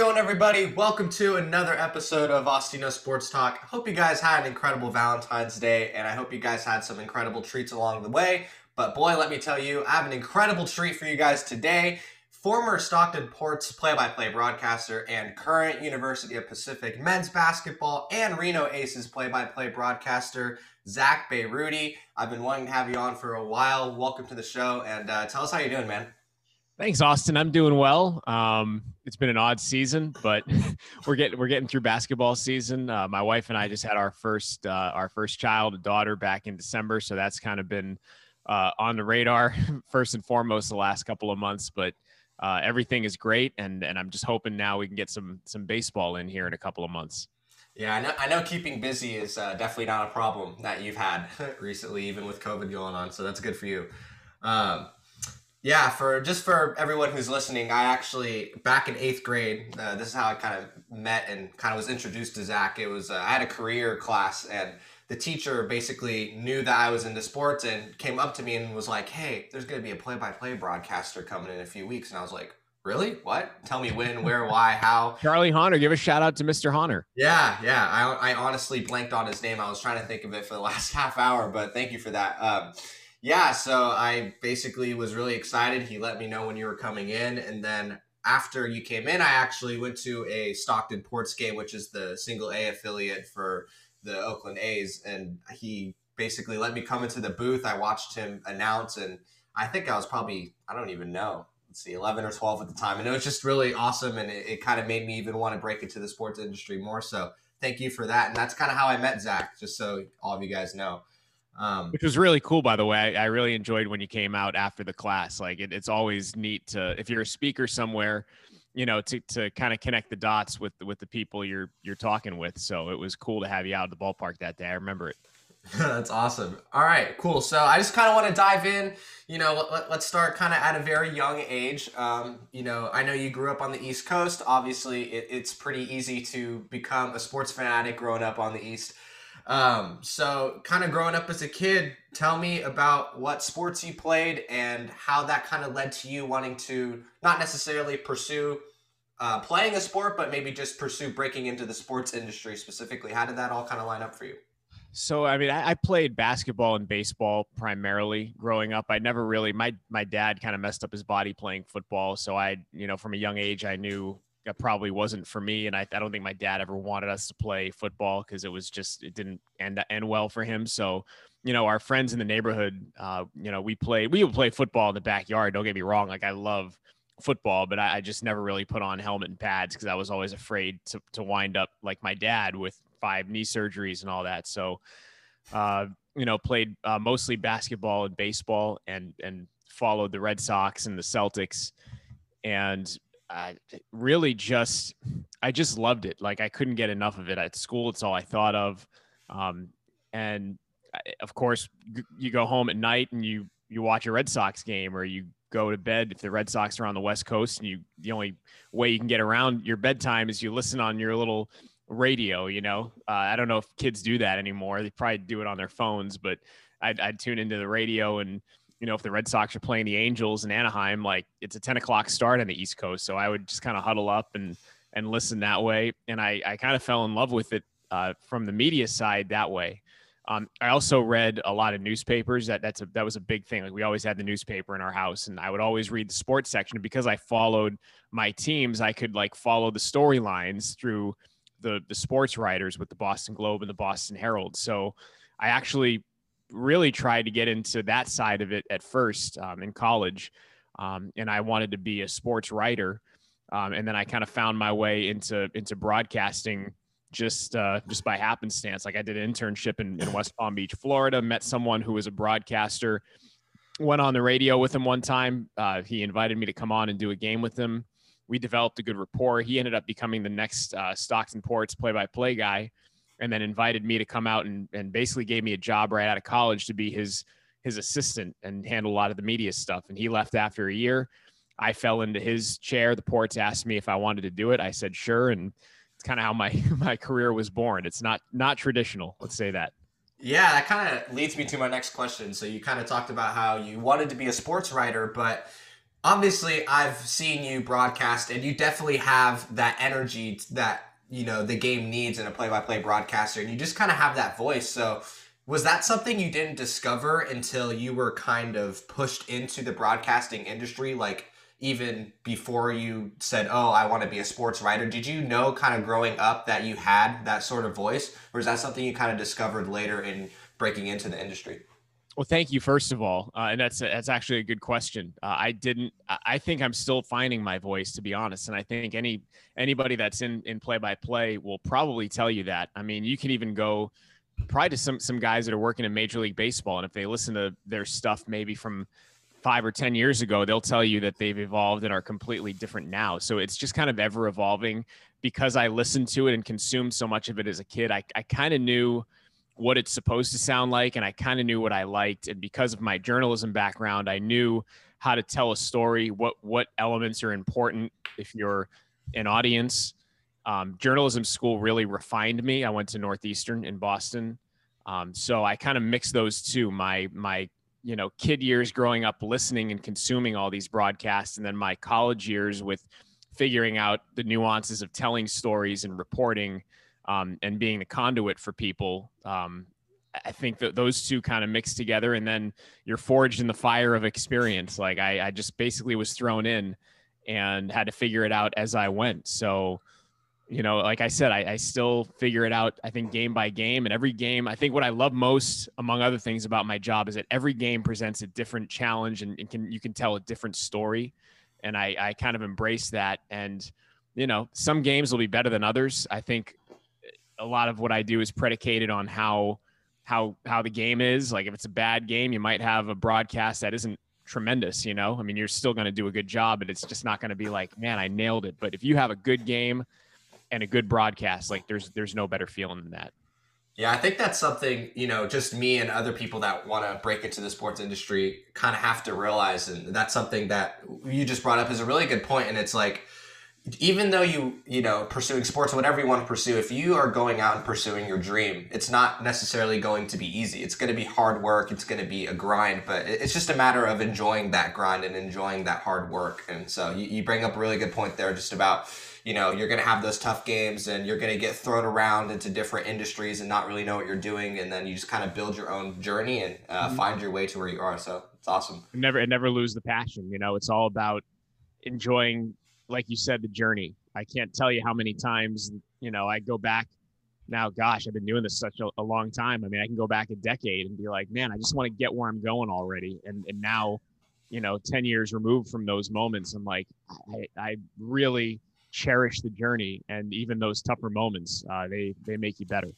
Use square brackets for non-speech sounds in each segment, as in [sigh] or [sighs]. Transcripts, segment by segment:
going, everybody? Welcome to another episode of Austino Sports Talk. Hope you guys had an incredible Valentine's Day, and I hope you guys had some incredible treats along the way. But boy, let me tell you, I have an incredible treat for you guys today. Former Stockton Ports play by play broadcaster and current University of Pacific men's basketball and Reno Aces play by play broadcaster, Zack Bayrouty. I've been wanting to have you on for a while. Welcome to the show, and uh, tell us how you're doing, man. Thanks, Austin. I'm doing well. Um, it's been an odd season, but [laughs] we're getting we're getting through basketball season. Uh, my wife and I just had our first uh, our first child, a daughter, back in December, so that's kind of been uh, on the radar [laughs] first and foremost the last couple of months. But uh, everything is great, and and I'm just hoping now we can get some some baseball in here in a couple of months. Yeah, I know. I know keeping busy is uh, definitely not a problem that you've had [laughs] recently, even with COVID going on. So that's good for you. Um, yeah, for just for everyone who's listening, I actually back in eighth grade. Uh, this is how I kind of met and kind of was introduced to Zack. It was uh, I had a career class, and the teacher basically knew that I was into sports and came up to me and was like, "Hey, there's going to be a play-by-play broadcaster coming in a few weeks," and I was like. Really? What? Tell me when, where, why, how. [laughs] Charlie Honor. Give a shout out to Mr. Honor. Yeah, yeah. I, I honestly blanked on his name. I was trying to think of it for the last [laughs] half hour, but thank you for that. Um, yeah, so I basically was really excited. He let me know when you were coming in, and then after you came in, I actually went to a Stockton Ports game, which is the single A affiliate for the Oakland A's, and he basically let me come into the booth. I watched him announce, and I think I was probably I don't even know. Let's see, eleven or twelve at the time, and it was just really awesome, and it, it kind of made me even want to break into the sports industry more. So thank you for that, and that's kind of how I met Zack. Just so all of you guys know. Um, Which was really cool, by the way. I, I, really enjoyed when you came out after the class. Like it, it's always neat to if you're a speaker somewhere, you know, to, to kind of connect the dots with with the people you're you're talking with. So it was cool to have you out at the ballpark that day. I remember it. [laughs] That's awesome. All right, cool. So I just kind of want to dive in. You know, let, us start kind of at a very young age. Um, you know, I know you grew up on the East Coast. Obviously, it, it's pretty easy to become a sports fanatic growing up on the East. Um, so, kind of growing up as a kid, tell me about what sports you played and how that kind of led to you wanting to not necessarily pursue uh, playing a sport, but maybe just pursue breaking into the sports industry specifically. How did that all kind of line up for you? So I mean, I, I, played basketball and baseball primarily growing up. I never really my my dad kind of messed up his body playing football, so I you know from a young age I knew that probably wasn't for me. And I, I don't think my dad ever wanted us to play football because it was just, it didn't end, end well for him. So, you know, our friends in the neighborhood, uh, you know, we play, we would play football in the backyard. Don't get me wrong. Like I love football, but I, I just never really put on helmet and pads because I was always afraid to, to wind up like my dad with five knee surgeries and all that. So, uh, you know, played uh, mostly basketball and baseball and, and followed the Red Sox and the Celtics. And I really just I just loved it. Like I couldn't get enough of it at school. It's all I thought of. Um, and of course, you go home at night and you you watch a Red Sox game, or you go to bed if the Red Sox are on the West Coast, and you the only way you can get around your bedtime is you listen on your little radio. You know, uh, I don't know if kids do that anymore. They probably do it on their phones, but I'd, I'd tune into the radio and you know, if the Red Sox are playing the Angels in Anaheim, like it's a 10 o'clock start on the East Coast. So I would just kind of huddle up and, and listen that way. And I, I kind of fell in love with it uh, from the media side that way. Um, I also read a lot of newspapers. That that's a, that was a big thing. Like we always had the newspaper in our house, and I would always read the sports section. Because I followed my teams, I could like follow the storylines through the the sports writers with the Boston Globe and the Boston Herald. So I actually really tried to get into that side of it at first um, in college, um, and I wanted to be a sports writer. Um, and then I kind of found my way into into broadcasting just uh, just by happenstance. Like I did an internship in, in West Palm Beach, Florida. Met someone who was a broadcaster. Went on the radio with him one time. Uh, he invited me to come on and do a game with him. We developed a good rapport. He ended up becoming the next uh, and Ports play-by-play guy and then invited me to come out and, and basically gave me a job right out of college to be his his assistant and handle a lot of the media stuff. And he left after a year. I fell into his chair. The ports asked me if I wanted to do it. I said sure, and it's kind of how my [laughs] my career was born. It's not not traditional. Let's say that. Yeah, that kind of leads me to my next question. So you kind of talked about how you wanted to be a sports writer, but obviously I've seen you broadcast and you definitely have that energy that you know the game needs in a play-by-play broadcaster and you just kind of have that voice. So was that something you didn't discover until you were kind of pushed into the broadcasting industry like even before you said oh i want to be a sports writer did you know kind of growing up that you had that sort of voice or is that something you kind of discovered later in breaking into the industry well, thank you first of all, uh, and that's that's actually a good question. Uh, I didn't. I think I'm still finding my voice, to be honest, and I think any anybody that's in in play by play will probably tell you that. I mean, you can even go probably to some some guys that are working in Major League Baseball, and if they listen to their stuff maybe from five or ten years ago, they'll tell you that they've evolved and are completely different now. So it's just kind of ever evolving. Because I listened to it and consumed so much of it as a kid, I I kind of knew what it's supposed to sound like and I kind of knew what I liked and because of my journalism background I knew how to tell a story what what elements are important if you're an audience. Um, journalism school really refined me. I went to Northeastern in Boston. Um, so I kind of mixed those two my my you know kid years growing up listening and consuming all these broadcasts and then my college years with figuring out the nuances of telling stories and reporting um, and being the conduit for people. Um, I think that those two kind of mix together, and then you're forged in the fire of experience. Like I, I just basically was thrown in and had to figure it out as I went. So, you know, like I said, I, I still figure it out. I think game by game, and every game. I think what I love most, among other things, about my job is that every game presents a different challenge, and, and can you can tell a different story. And I, I kind of embrace that. And you know, some games will be better than others. I think a lot of what I do is predicated on how how how the game is. Like if it's a bad game, you might have a broadcast that isn't tremendous, you know? I mean, you're still going to do a good job, but it's just not going to be like, man, I nailed it. But if you have a good game and a good broadcast, like there's there's no better feeling than that. Yeah, I think that's something, you know, just me and other people that want to break into the sports industry kind of have to realize and that's something that you just brought up is a really good point and it's like even though you you know pursuing sports whatever you want to pursue if you are going out and pursuing your dream it's not necessarily going to be easy. It's going to be hard work it's going to be a grind but it's just a matter of enjoying that grind and enjoying that hard work. And so you, you bring up a really good point there just about you know you're going to have those tough games and you're going to get thrown around into different industries and not really know what you're doing and then you just kind of build your own journey and uh, mm-hmm. find your way to where you are. So it's awesome. Never never lose the passion you know? It's all about enjoying like you said, the journey. I can't tell you how many times, you know, I go back now, gosh, I've been doing this such a, a, long time. I mean, I can go back a decade and be like, man, I just want to get where I'm going already. And, and now, you know, 10 years removed from those moments, I'm like, I, I really cherish the journey. And even those tougher moments, uh, they, they make you better.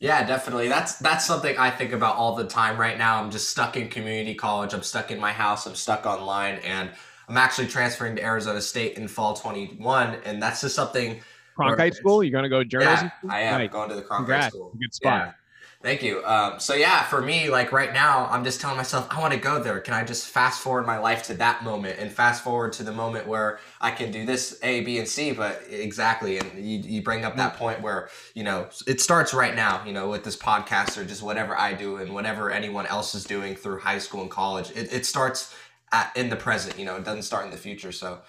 Yeah, definitely. That's that's something I think about all the time right now. I'm just stuck in community college. I'm stuck in my house. I'm stuck online and I'm actually transferring to Arizona State in fall 21, and that's just something. Cronkite School? You're gonna go journalism? Yeah, I am going to the Cronkite Congrats. School. Good spot. Yeah. Thank you. Um, so yeah, for me, like right now, I'm just telling myself I want to go there. Can I just fast forward my life to that moment and fast forward to the moment where I can do this A, B, and C? But exactly, and you, you bring up that point where you know it starts right now. You know, with this podcast or just whatever I do and whatever anyone else is doing through high school and college. It, it starts at, in the present. You know, it doesn't start in the future. So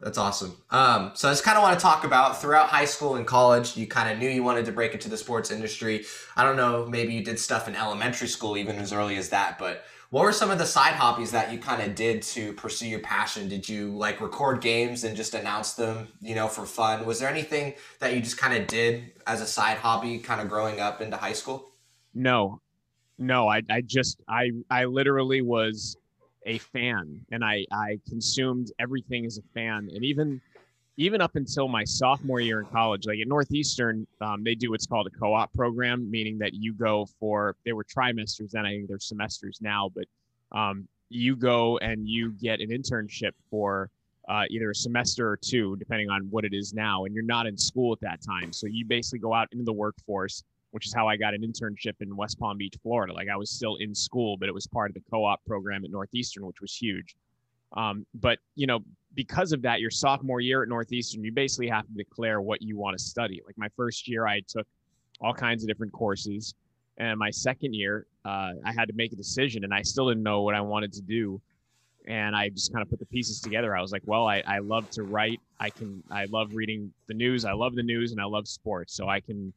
that's awesome. Um, so I just kind of want to talk about throughout high school and college, you kind of knew you wanted to break into the sports industry. I don't know, maybe you did stuff in elementary school, even as early as that, but what were some of the side hobbies that you kind of did to pursue your passion? Did you like record games and just announce them, you know, for fun? Was there anything that you just kind of did as a side hobby kind of growing up into high school? No, no, I, I just, I, I literally was a fan and I, I consumed everything as a fan. And even even up until my sophomore year in college, like at Northeastern, um, they do what's called a co-op program, meaning that you go for they were trimesters then, I think they're semesters now, but um, you go and you get an internship for uh, either a semester or two, depending on what it is now, and you're not in school at that time. So you basically go out into the workforce which is how I got an internship in West Palm Beach, Florida. Like I was still in school, but it was part of the co-op program at Northeastern, which was huge. Um, but you know, because of that, your sophomore year at Northeastern, you basically have to declare what you want to study. Like my first year, I took all kinds of different courses, and my second year, uh, I had to make a decision, and I still didn't know what I wanted to do. and I just kind of put the pieces together. I was like, well, I, I love to write. I can, I love reading the news. I love the news and I love sports. So I can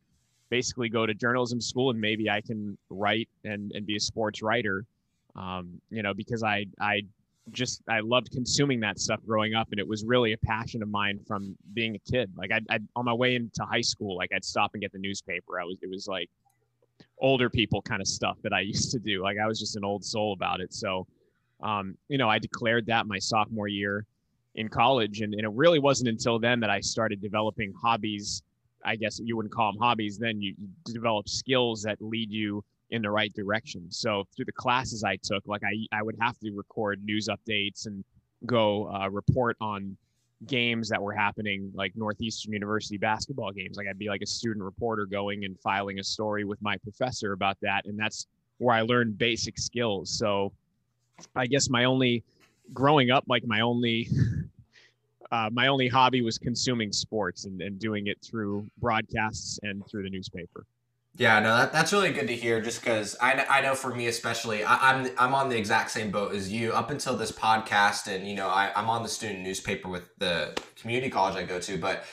basically go to journalism school and maybe I can write and, and be a sports writer. Um, you know, because I, I just, I loved consuming that stuff growing up. And it was really a passion of mine from being a kid. Like I, I on my way into high school, like I'd stop and get the newspaper. I was, it was like older people kind of stuff that I [laughs] used to do. Like I was just an old soul about it. So, um, you know, I declared that my sophomore year in college. And, and it really wasn't until then that I started developing hobbies. I guess you wouldn't call them hobbies. Then you, develop skills that lead you in the right direction. So through the classes I took, like I, I would have to record news updates and go uh, report on games that were happening, like Northeastern University basketball games. Like I'd be like a student reporter going and filing a story with my professor about that. And that's where I learned basic skills. So I guess my only growing up, like my only [laughs] uh, my only hobby was consuming sports and, and doing it through broadcasts and through the newspaper. Yeah, no, that, that's really good to hear. Just because I, I know for me especially, I, am I'm, I'm on the exact same boat as you. Up until this podcast, and you know, I, I'm on the student newspaper with the community college I go to. But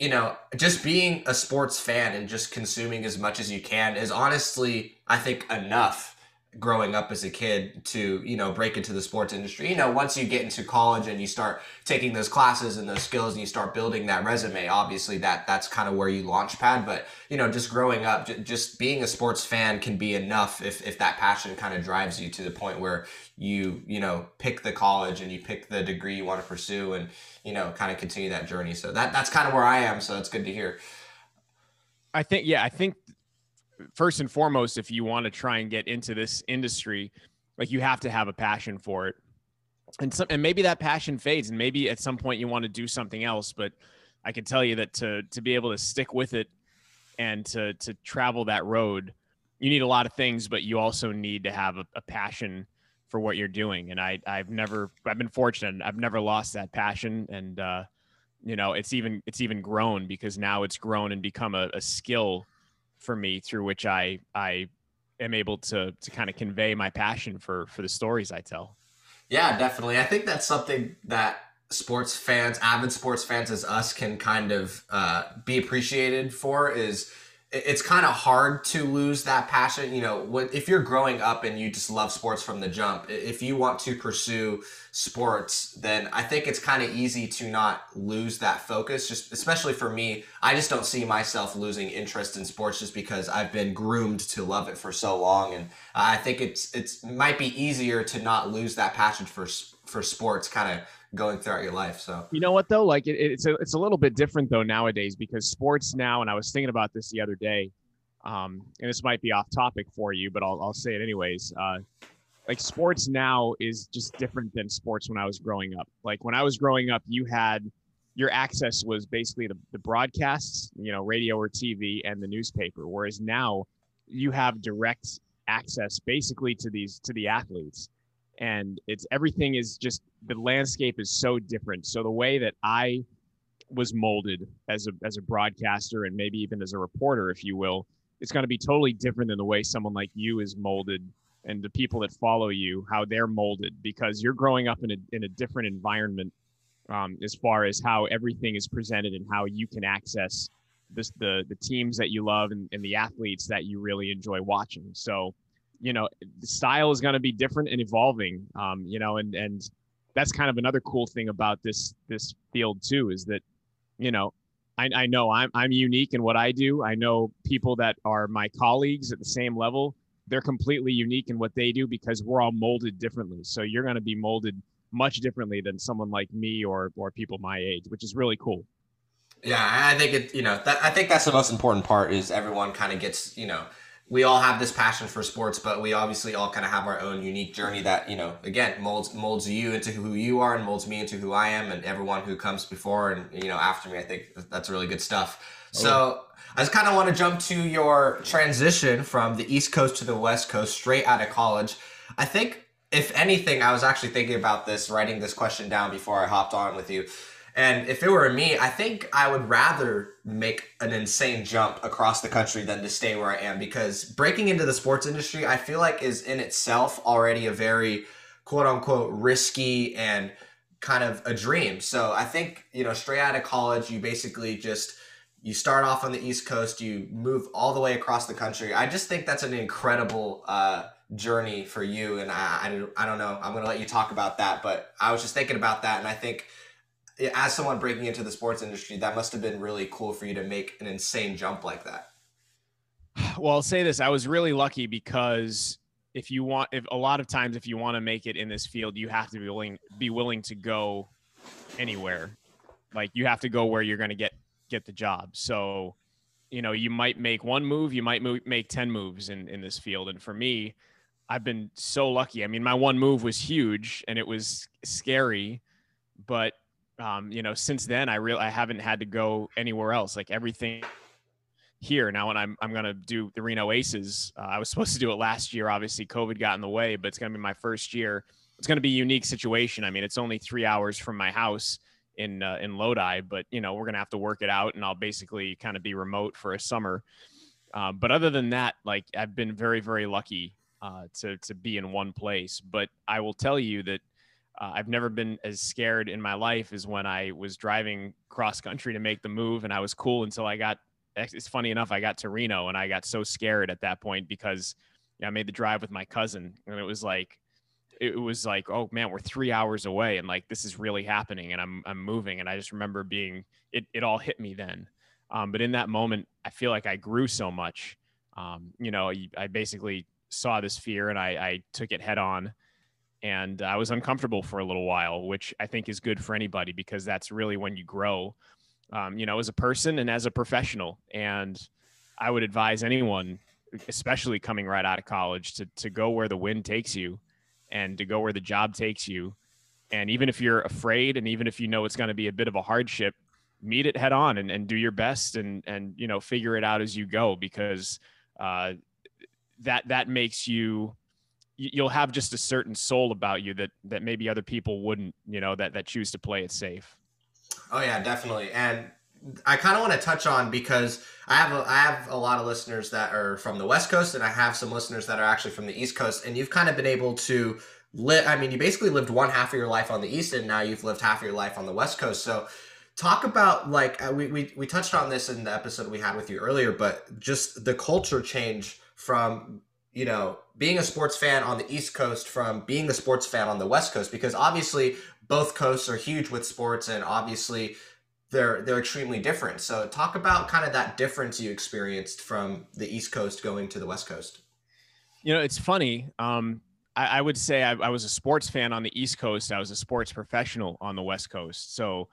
you know, just being a sports fan and just consuming as much as you can is honestly, I think, enough growing up as a kid to you know break into the sports industry. You know once you get into college and you start taking those classes and those skills and you start building that resume obviously that that's kind of where you launch pad. But you know just growing up j- just being a sports fan can be enough if if that passion kind of drives you to the point where you you know pick the college and you pick the degree you want to pursue and you know kind of continue that journey. So that that's kind of where i am. So it's good to hear. I think, yeah, I think first and foremost, if you want to try and get into this industry, like you have to have a passion for it. And some, and maybe that passion fades and maybe at some point you want to do something else, but I can tell you that to to be able to stick with it and to to travel that road, you need a lot of things, but you also need to have a, a passion for what you're doing. And I I've never I've been fortunate. I've never lost that passion and uh you know, it's even it's even grown because now it's grown and become a, a skill for me through which I I am able to to kind of convey my passion for for the stories I tell. Yeah, definitely. I think that's something that sports fans, avid sports fans as us, can kind of uh, be appreciated for is it's kind of hard to lose that passion. You know, if you're growing up and you just love sports from the jump, if you want to pursue sports, then I think it's kind of easy to not lose that focus. Just especially for me, I just don't see myself losing interest in sports just because I've been groomed to love it for so long, and I think it's it's might be easier to not lose that passion for for sports, kind of going throughout your life. So you know what though, like it, it's a it's a little bit different though nowadays because sports now, and I was thinking about this the other day, um, and this might be off topic for you, but I'll I'll say it anyways. Uh, like sports now is just different than sports when I was growing up. Like when I was growing up, you had your access was basically the, the broadcasts, you know, radio or TV and the newspaper. Whereas now you have direct access basically to these to the athletes and it's everything is just the landscape is so different. So the way that I was molded as a as a broadcaster and maybe even as a reporter, if you will, it's going to be totally different than the way someone like you is molded and the people that follow you, how they're molded, because you're growing up in a in a different environment um, as far as how everything is presented and how you can access this the the teams that you love and, and the athletes that you really enjoy watching. So you know, the style is going to be different and evolving. Um, you know, and and that's kind of another cool thing about this this field too is that, you know, I, I know I'm I'm unique in what I do. I know people that are my colleagues at the same level. They're completely unique in what they do because we're all molded differently. So you're going to be molded much differently than someone like me or or people my age, which is really cool. Yeah, I think it. You know, I think that's the most important part is everyone kind of gets you know we all have this passion for sports, but we obviously all kind of have our own unique journey that you know again molds molds you into who you are and molds me into who I am and everyone who comes before and you know after me. I think that's really good stuff. Oh, so I just kind of want to jump to your transition from the East Coast to the West Coast straight out of college. I think if anything, I was actually thinking about this, writing this question down before I hopped on with you. And if it were me, I think I would rather make an insane jump across the country than to stay where I am because breaking into the sports industry, I feel like is in itself already a very quote unquote risky and kind of a dream. So I think, you know, straight out of college, you basically just you start off on the East Coast, you move all the way across the country. I just think that's an incredible uh, journey for you. And I, I, I don't know, I'm going to let you talk about that. But I was just thinking about that. And I think as someone breaking into the sports industry, that must have been really cool for you to make an insane jump like that. Well, I'll say this I was really lucky because if you want if a lot of times if you want to make it in this field you have to be willing be willing to go anywhere. Like you have to go where you're going to get get the job. So you know you might make one move you might move, make 10 moves in in this field. And for me i've been so lucky. I mean my one move was huge and it was scary but um, you know since then i really i haven't had to go anywhere else like everything here now when I'm I'm gonna do the Reno Aces. Uh, I was [laughs] supposed to do it last year. Obviously, COVID got in the way, but it's gonna be my first year. It's gonna be a unique situation. I mean, it's only three hours from my house in uh, in Lodi, but you know we're gonna have to work it out, and I'll basically kind of be remote for a summer. Um, but other than that, like I've been very very lucky uh, to to be in one place. But I will tell you that. Uh, I've never been as scared in my life as when I was driving cross country to make the move, and I was cool until I got it's funny enough, I got to Reno and I got so scared at that point because I made the drive with my cousin and it was like, it was like, oh man, we're three hours away and like this is really happening and I'm I'm moving and I just remember being it it all hit me then. Um, but in that moment, I feel like I grew so much. Um, you know, I basically saw this fear and I, I took it head on and I was uncomfortable for a little while, which I think is good for anybody because that's really when you grow um, you know, as a person and as a professional. And I would advise anyone, especially coming right out of college, to to go where the wind takes you, and to go where the job takes you. And even if you're afraid, and even if you know it's going to be a bit of a hardship, meet it head on and, and do your best, and and you know figure it out as you go because uh, that that makes you you'll have just a certain soul about you that that maybe other people wouldn't you know that that choose to play it safe Oh yeah, definitely. And I kind of want to touch on because I have a, I have a lot of listeners that are from the West Coast, and I have some listeners that are actually from the East Coast. And you've kind of been able to live. I mean, you basically lived one half of your life on the East, and now you've lived half of your life on the West Coast. So, talk about like uh, we we we touched on this in the episode we had with you earlier, but just the culture change from you know being a sports fan on the East Coast from being a sports fan on the West Coast, because obviously both coasts are huge with sports and obviously they're they're extremely different. So talk about kind of that difference you experienced from the East Coast going to the West Coast. You know, it's funny. Um, I, I, would say I, I, was a sports fan on the East Coast. I was a sports professional on the West Coast. So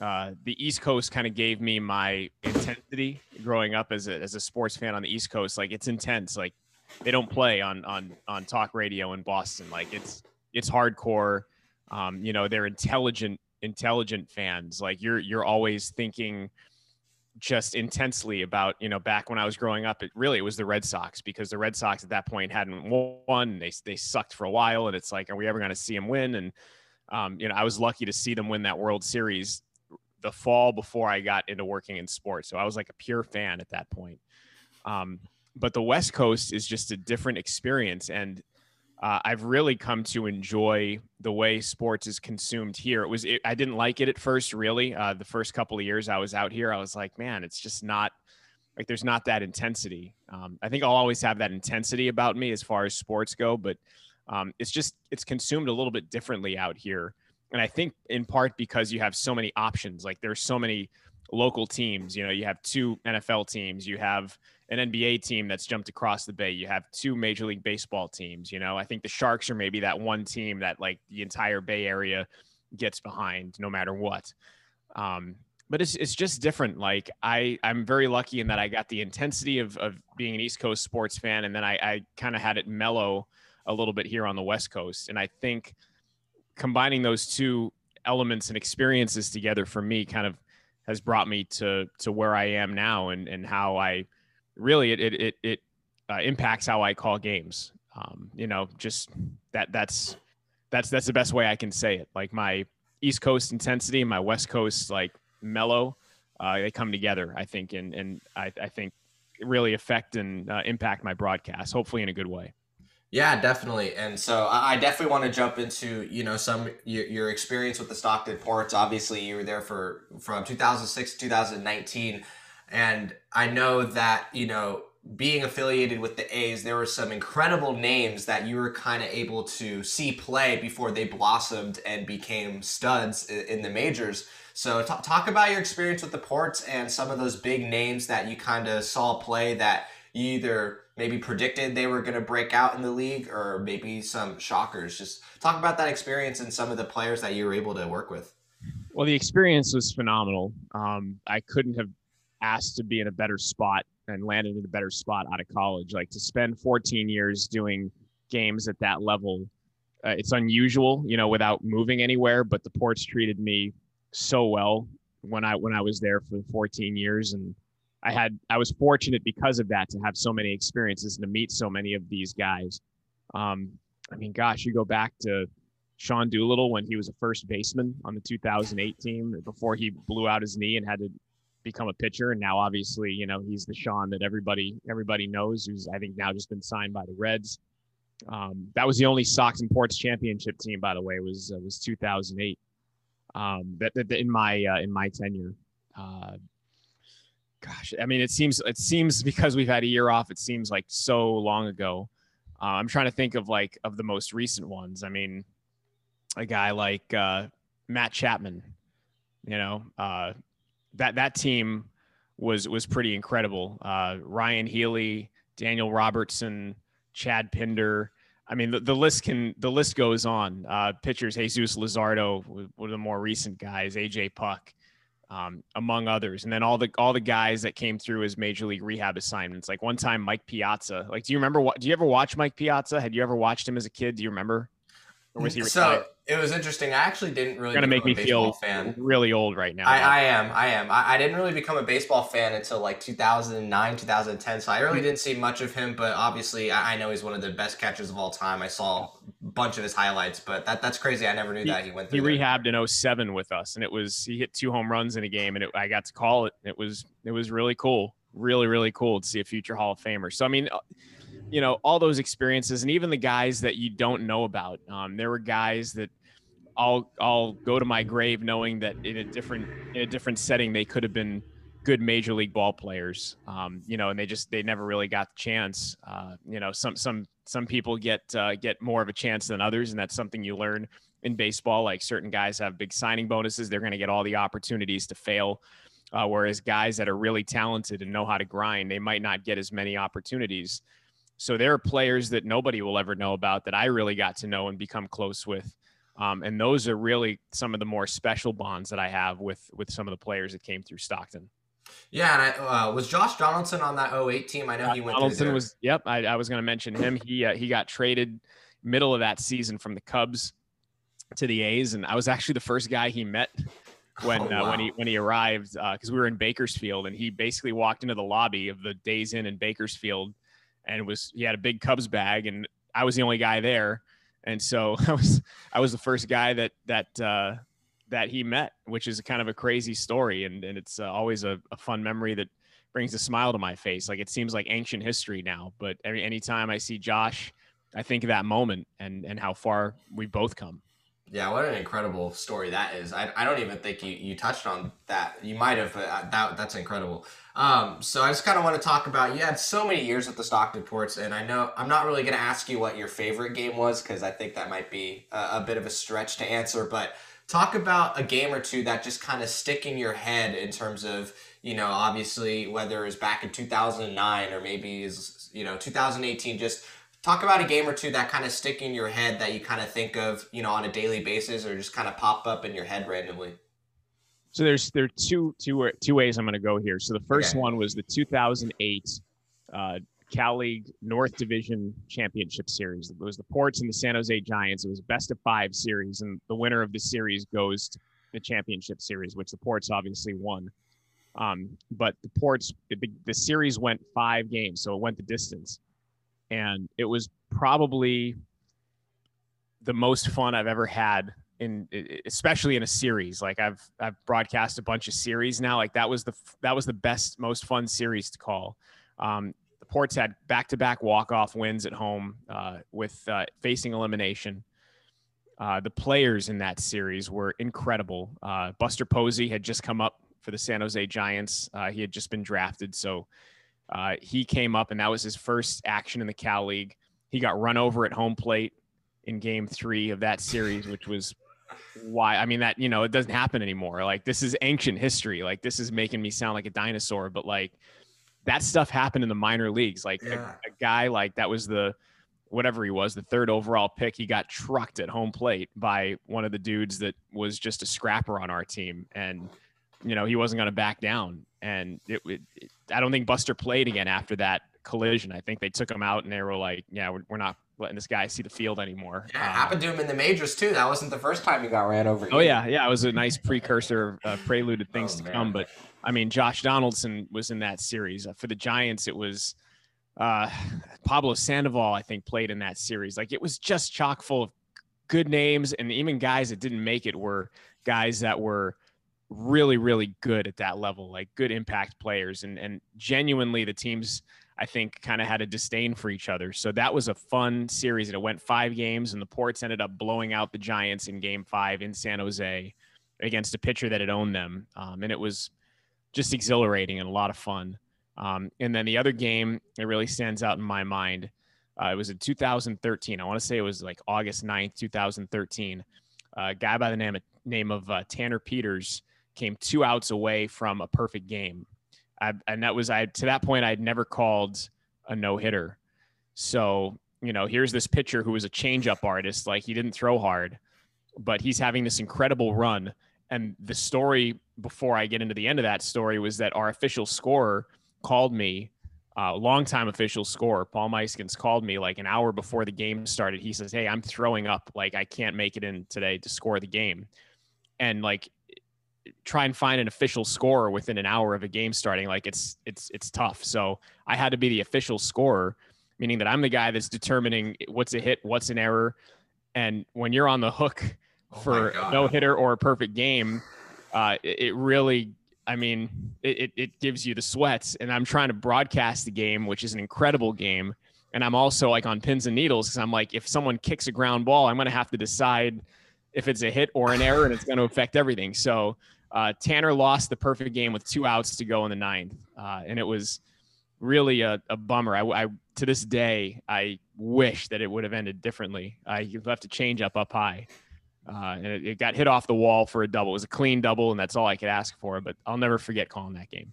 uh, the East Coast kind of gave me my intensity growing up as a, as a sports fan on the East Coast. Like it's intense. Like they don't play on on on talk radio in Boston. Like it's it's hardcore. Um, you know they're intelligent intelligent fans. Like you're you're always thinking just intensely about you know back when I was growing up it really it was the Red Sox because the Red Sox at that point hadn't won. They they sucked for a while and it's like are we ever going to see them win? And um, you know I was lucky to see them win that World Series the fall before I got into working in sports. So I was like a pure fan at that point. Um, but the West Coast is just a different experience and uh, I've really come to enjoy the way sports is consumed here. It was it, I didn't like it at first, really. Uh, the first couple of years I was out here, I was like, man, it's just not like there's not that intensity. Um, I think I'll always have that intensity about me as far as sports go, but um, it's just it's consumed a little bit differently out here. And I think in part because you have so many options. Like there's so many local teams. You know, you have two NFL teams. You have an NBA team that's jumped across the bay. You have two Major League Baseball teams. You know, I think the Sharks are maybe that one team that like the entire Bay Area gets behind no matter what. Um, but it's it's just different. Like I I'm very lucky in that I got the intensity of of being an East Coast sports fan, and then I I kind of had it mellow a little bit here on the West Coast. And I think combining those two elements and experiences together for me kind of has brought me to to where I am now and and how I really it it it, it uh, impacts how I call games. Um, you know, just that that's that's that's the best way I can say it. Like my East Coast intensity and my West Coast like mellow, uh, they come together. I think, and and I, I think really affect and uh, impact my broadcast. Hopefully, in a good way. Yeah, definitely. And so I definitely want to jump into, you know, some your, your experience with the Stockton Ports. Obviously, you were there for from 2006 to 2019. And I know that, you know, being affiliated with the A's, there were some incredible names that you were kind of able to see play before they blossomed and became studs in the majors. So, t- talk about your experience with the Ports and some of those big names that you kind of saw play that you either maybe predicted they were going to break out in the league or maybe some shockers. Just talk about that experience and some of the players that you were able to work with. Well, the experience was phenomenal. Um, I couldn't have asked to be in a better spot and landed in a better spot out of college. Like to spend 14 years doing games at that level, uh, it's unusual, you know, without moving anywhere. But the ports treated me so well when I when I was there for 14 years, and I had I was fortunate because of that to have so many experiences and to meet so many of these guys. Um, I mean, gosh, you go back to Sean Doolittle when he was a first baseman on the 2008 team before he blew out his knee and had to become a pitcher. And now, obviously, you know, he's the Sean that everybody everybody knows, who's I think now just been signed by the Reds. Um, that was the only Stockton Ports championship team, by the way, was uh, was 2008. Um, that, that, in my uh, in my tenure. Uh, gosh, I mean, it seems it seems [laughs] because we've had a year off, it seems like so long ago. Uh, I'm trying to think of like of the most recent ones. I mean, a guy like uh, Matt Chapman, you know, uh, that that team was was pretty incredible. Uh, Ryan Healy, Daniel Robertson, Chad Pinder. I mean, the, the list can the list goes on. Uh, pitchers: Jesus Luzardo, one of the more recent guys. AJ Puk um, among others. And then all the all the guys that came through as major league rehab assignments. Like one time, Mike Piazza. Like, do you remember what? Do you ever watch Mike Piazza? Had you ever watched him as a kid? Do you remember? Or was he retired? So it was interesting. I actually didn't really. Gonna make me feel fan. really old right now. I, I am. I am. I, I, didn't really become a baseball fan until like 2009, 2010. So I really hmm. didn't see much of him. But obviously, I, I know he's one of the best catchers of all time. I saw a bunch of his highlights, but that that's crazy. I never knew he, that he went. He rehabbed in 07 with us, and it was he hit two home runs in a game, and it, I got to call it. It was it was really cool, really really cool to see a future Hall of Famer. So I mean uh, you know all those experiences and even the guys that you don't know about um, there were guys that I'll I'll go to my grave knowing that in a different in a different setting they could have been good major league ball players. Um, you know, and they just they never really got the chance. Uh, you know, some some some people get uh, get more of a chance than others, and that's something you learn in baseball. Like certain guys have big signing bonuses; they're going to get all the opportunities to fail. Uh, whereas guys that are really talented and know how to grind, they might not get as many opportunities. So there are players that nobody will ever know about that I really got to know and become close with. Um, and those are really some of the more special bonds that I have with with some of the players that came through Stockton. Yeah, and I, uh, was Josh Donaldson on that 08 team? I know he went. Donaldson was. Yep, I, I was going to mention him. He uh, he got traded middle of that season from the Cubs to the A's, and I was actually the first guy he met [laughs] when oh, wow. uh, when he when he arrived because uh, we were in Bakersfield, and he basically walked into the lobby of the Days Inn in Bakersfield, and was he had a big Cubs bag, and I was the only guy there and so [laughs] I was I was the first guy that that uh, that he met, which is kind of a crazy story, and and it's uh, always a, a, fun memory that brings a smile to my face. Like it seems like ancient history now, but every anytime I see Josh, I think of that moment and and how far we both come. Yeah, what an incredible story that is. I, I don't even think you, you touched on that. You might have, but uh, that that's incredible. Um, so I just kind of want to talk about you had so many years with the Stockton Ports, and I know I'm not really going to ask you what your favorite game was because I think that might be a, a, bit of a stretch to answer. But talk about a game or two that just kind of stick in your head in terms of you know obviously whether it was back in 2009 or maybe is you know 2018 just talk about a game or two that kind of stick in your head that you kind of think of, you know, on a daily basis or just kind of pop up in your head randomly. So there's there are two two two ways I'm going to go here. So the first okay. one was the 2008 uh, Cal League North Division Championship Series. It was the Ports and the San Jose Giants. It was a best of five series, and the winner of the series goes to the championship series, which the Ports obviously won. Um, but the Ports, the, the series went five games, so it went the distance and it was probably the most fun I've ever had in especially in a series like I've I've broadcast a bunch of series now like that was the that was the best most fun series to call um, the Ports had back-to-back walk-off wins at home uh, with uh, facing elimination. Uh, the players in that series were incredible. Uh, Buster Posey had just come up for the San Jose Giants. Uh, he had just been drafted, so uh, he came up, and that was his first action in the Cal League. He got run over at home plate in Game Three of that series, which was why. I mean, that you know, it doesn't happen anymore. Like this is ancient history. Like this is making me sound like a dinosaur, but like that stuff happened in the minor leagues. Like yeah. a, a guy like that was the whatever he was, the third overall pick, he got trucked at home plate by one of the dudes that was just a scrapper on our team. And, you know, he wasn't going to back down. And it, it, it, I don't think Buster played again after that collision. I think they took him out and they were like, yeah, we're, we're not letting this guy see the field anymore. Yeah, it happened to him in the majors too. That wasn't the first time he got ran over. Oh, yeah. Yeah. It was a nice precursor, uh, prelude to [laughs] things oh, to man. come. But I mean, Josh Donaldson was in that series. Uh, for the Giants, it was uh, Pablo Sandoval, I think, played in that series. Like it was just chock full of good names, and even guys that didn't make it were guys that were really, really good at that level, like good impact players, and and genuinely the teams. I think kind of had a disdain for each other. So that was a fun series. And it went five games, and the Ports ended up blowing out the Giants in game five in San Jose against a pitcher that had owned them. Um, and it was just exhilarating and a lot of fun. Um, and then the other game that really stands out in my mind, uh, it was in 2013. I want to say it was like August 9th, 2013. Uh, a guy by the name of, name of uh, Tanner Peters came two outs away from a perfect game. I, and that was, I to that point, I'd never called a no hitter. So, you know, here's this pitcher who was a changeup artist. Like he didn't throw hard, but he's having this incredible run. And the story before I get into the end of that story was that our official scorer called me, uh, longtime official scorer, Paul Meiskens called me like an hour before the game started. He says, Hey, I'm throwing up. Like, I can't make it in today to score the game. And like, try and find an official scorer within an hour of a game starting. Like, it's, it's, it's tough. So I had to be the official scorer, meaning that I'm the guy that's determining what's a hit, what's an error. And when you're on the hook oh for no hitter or a perfect game, uh, it, it really I mean, it, it gives you the sweats. And I'm trying to broadcast the game, which is an incredible game. And I'm also like on pins and needles because I'm like, if someone kicks a ground ball, I'm going to have to decide if it's a hit or an error, and it's going to affect everything. So uh, Tanner lost the perfect game with two outs to go in the ninth, uh, and it was really a, a bummer. I, I, to this day I wish that it would have ended differently. I left a change up up high. Uh, and it, it, got hit off the wall for a double. It was a clean double, and that's all I could ask for. But I'll never forget calling that game.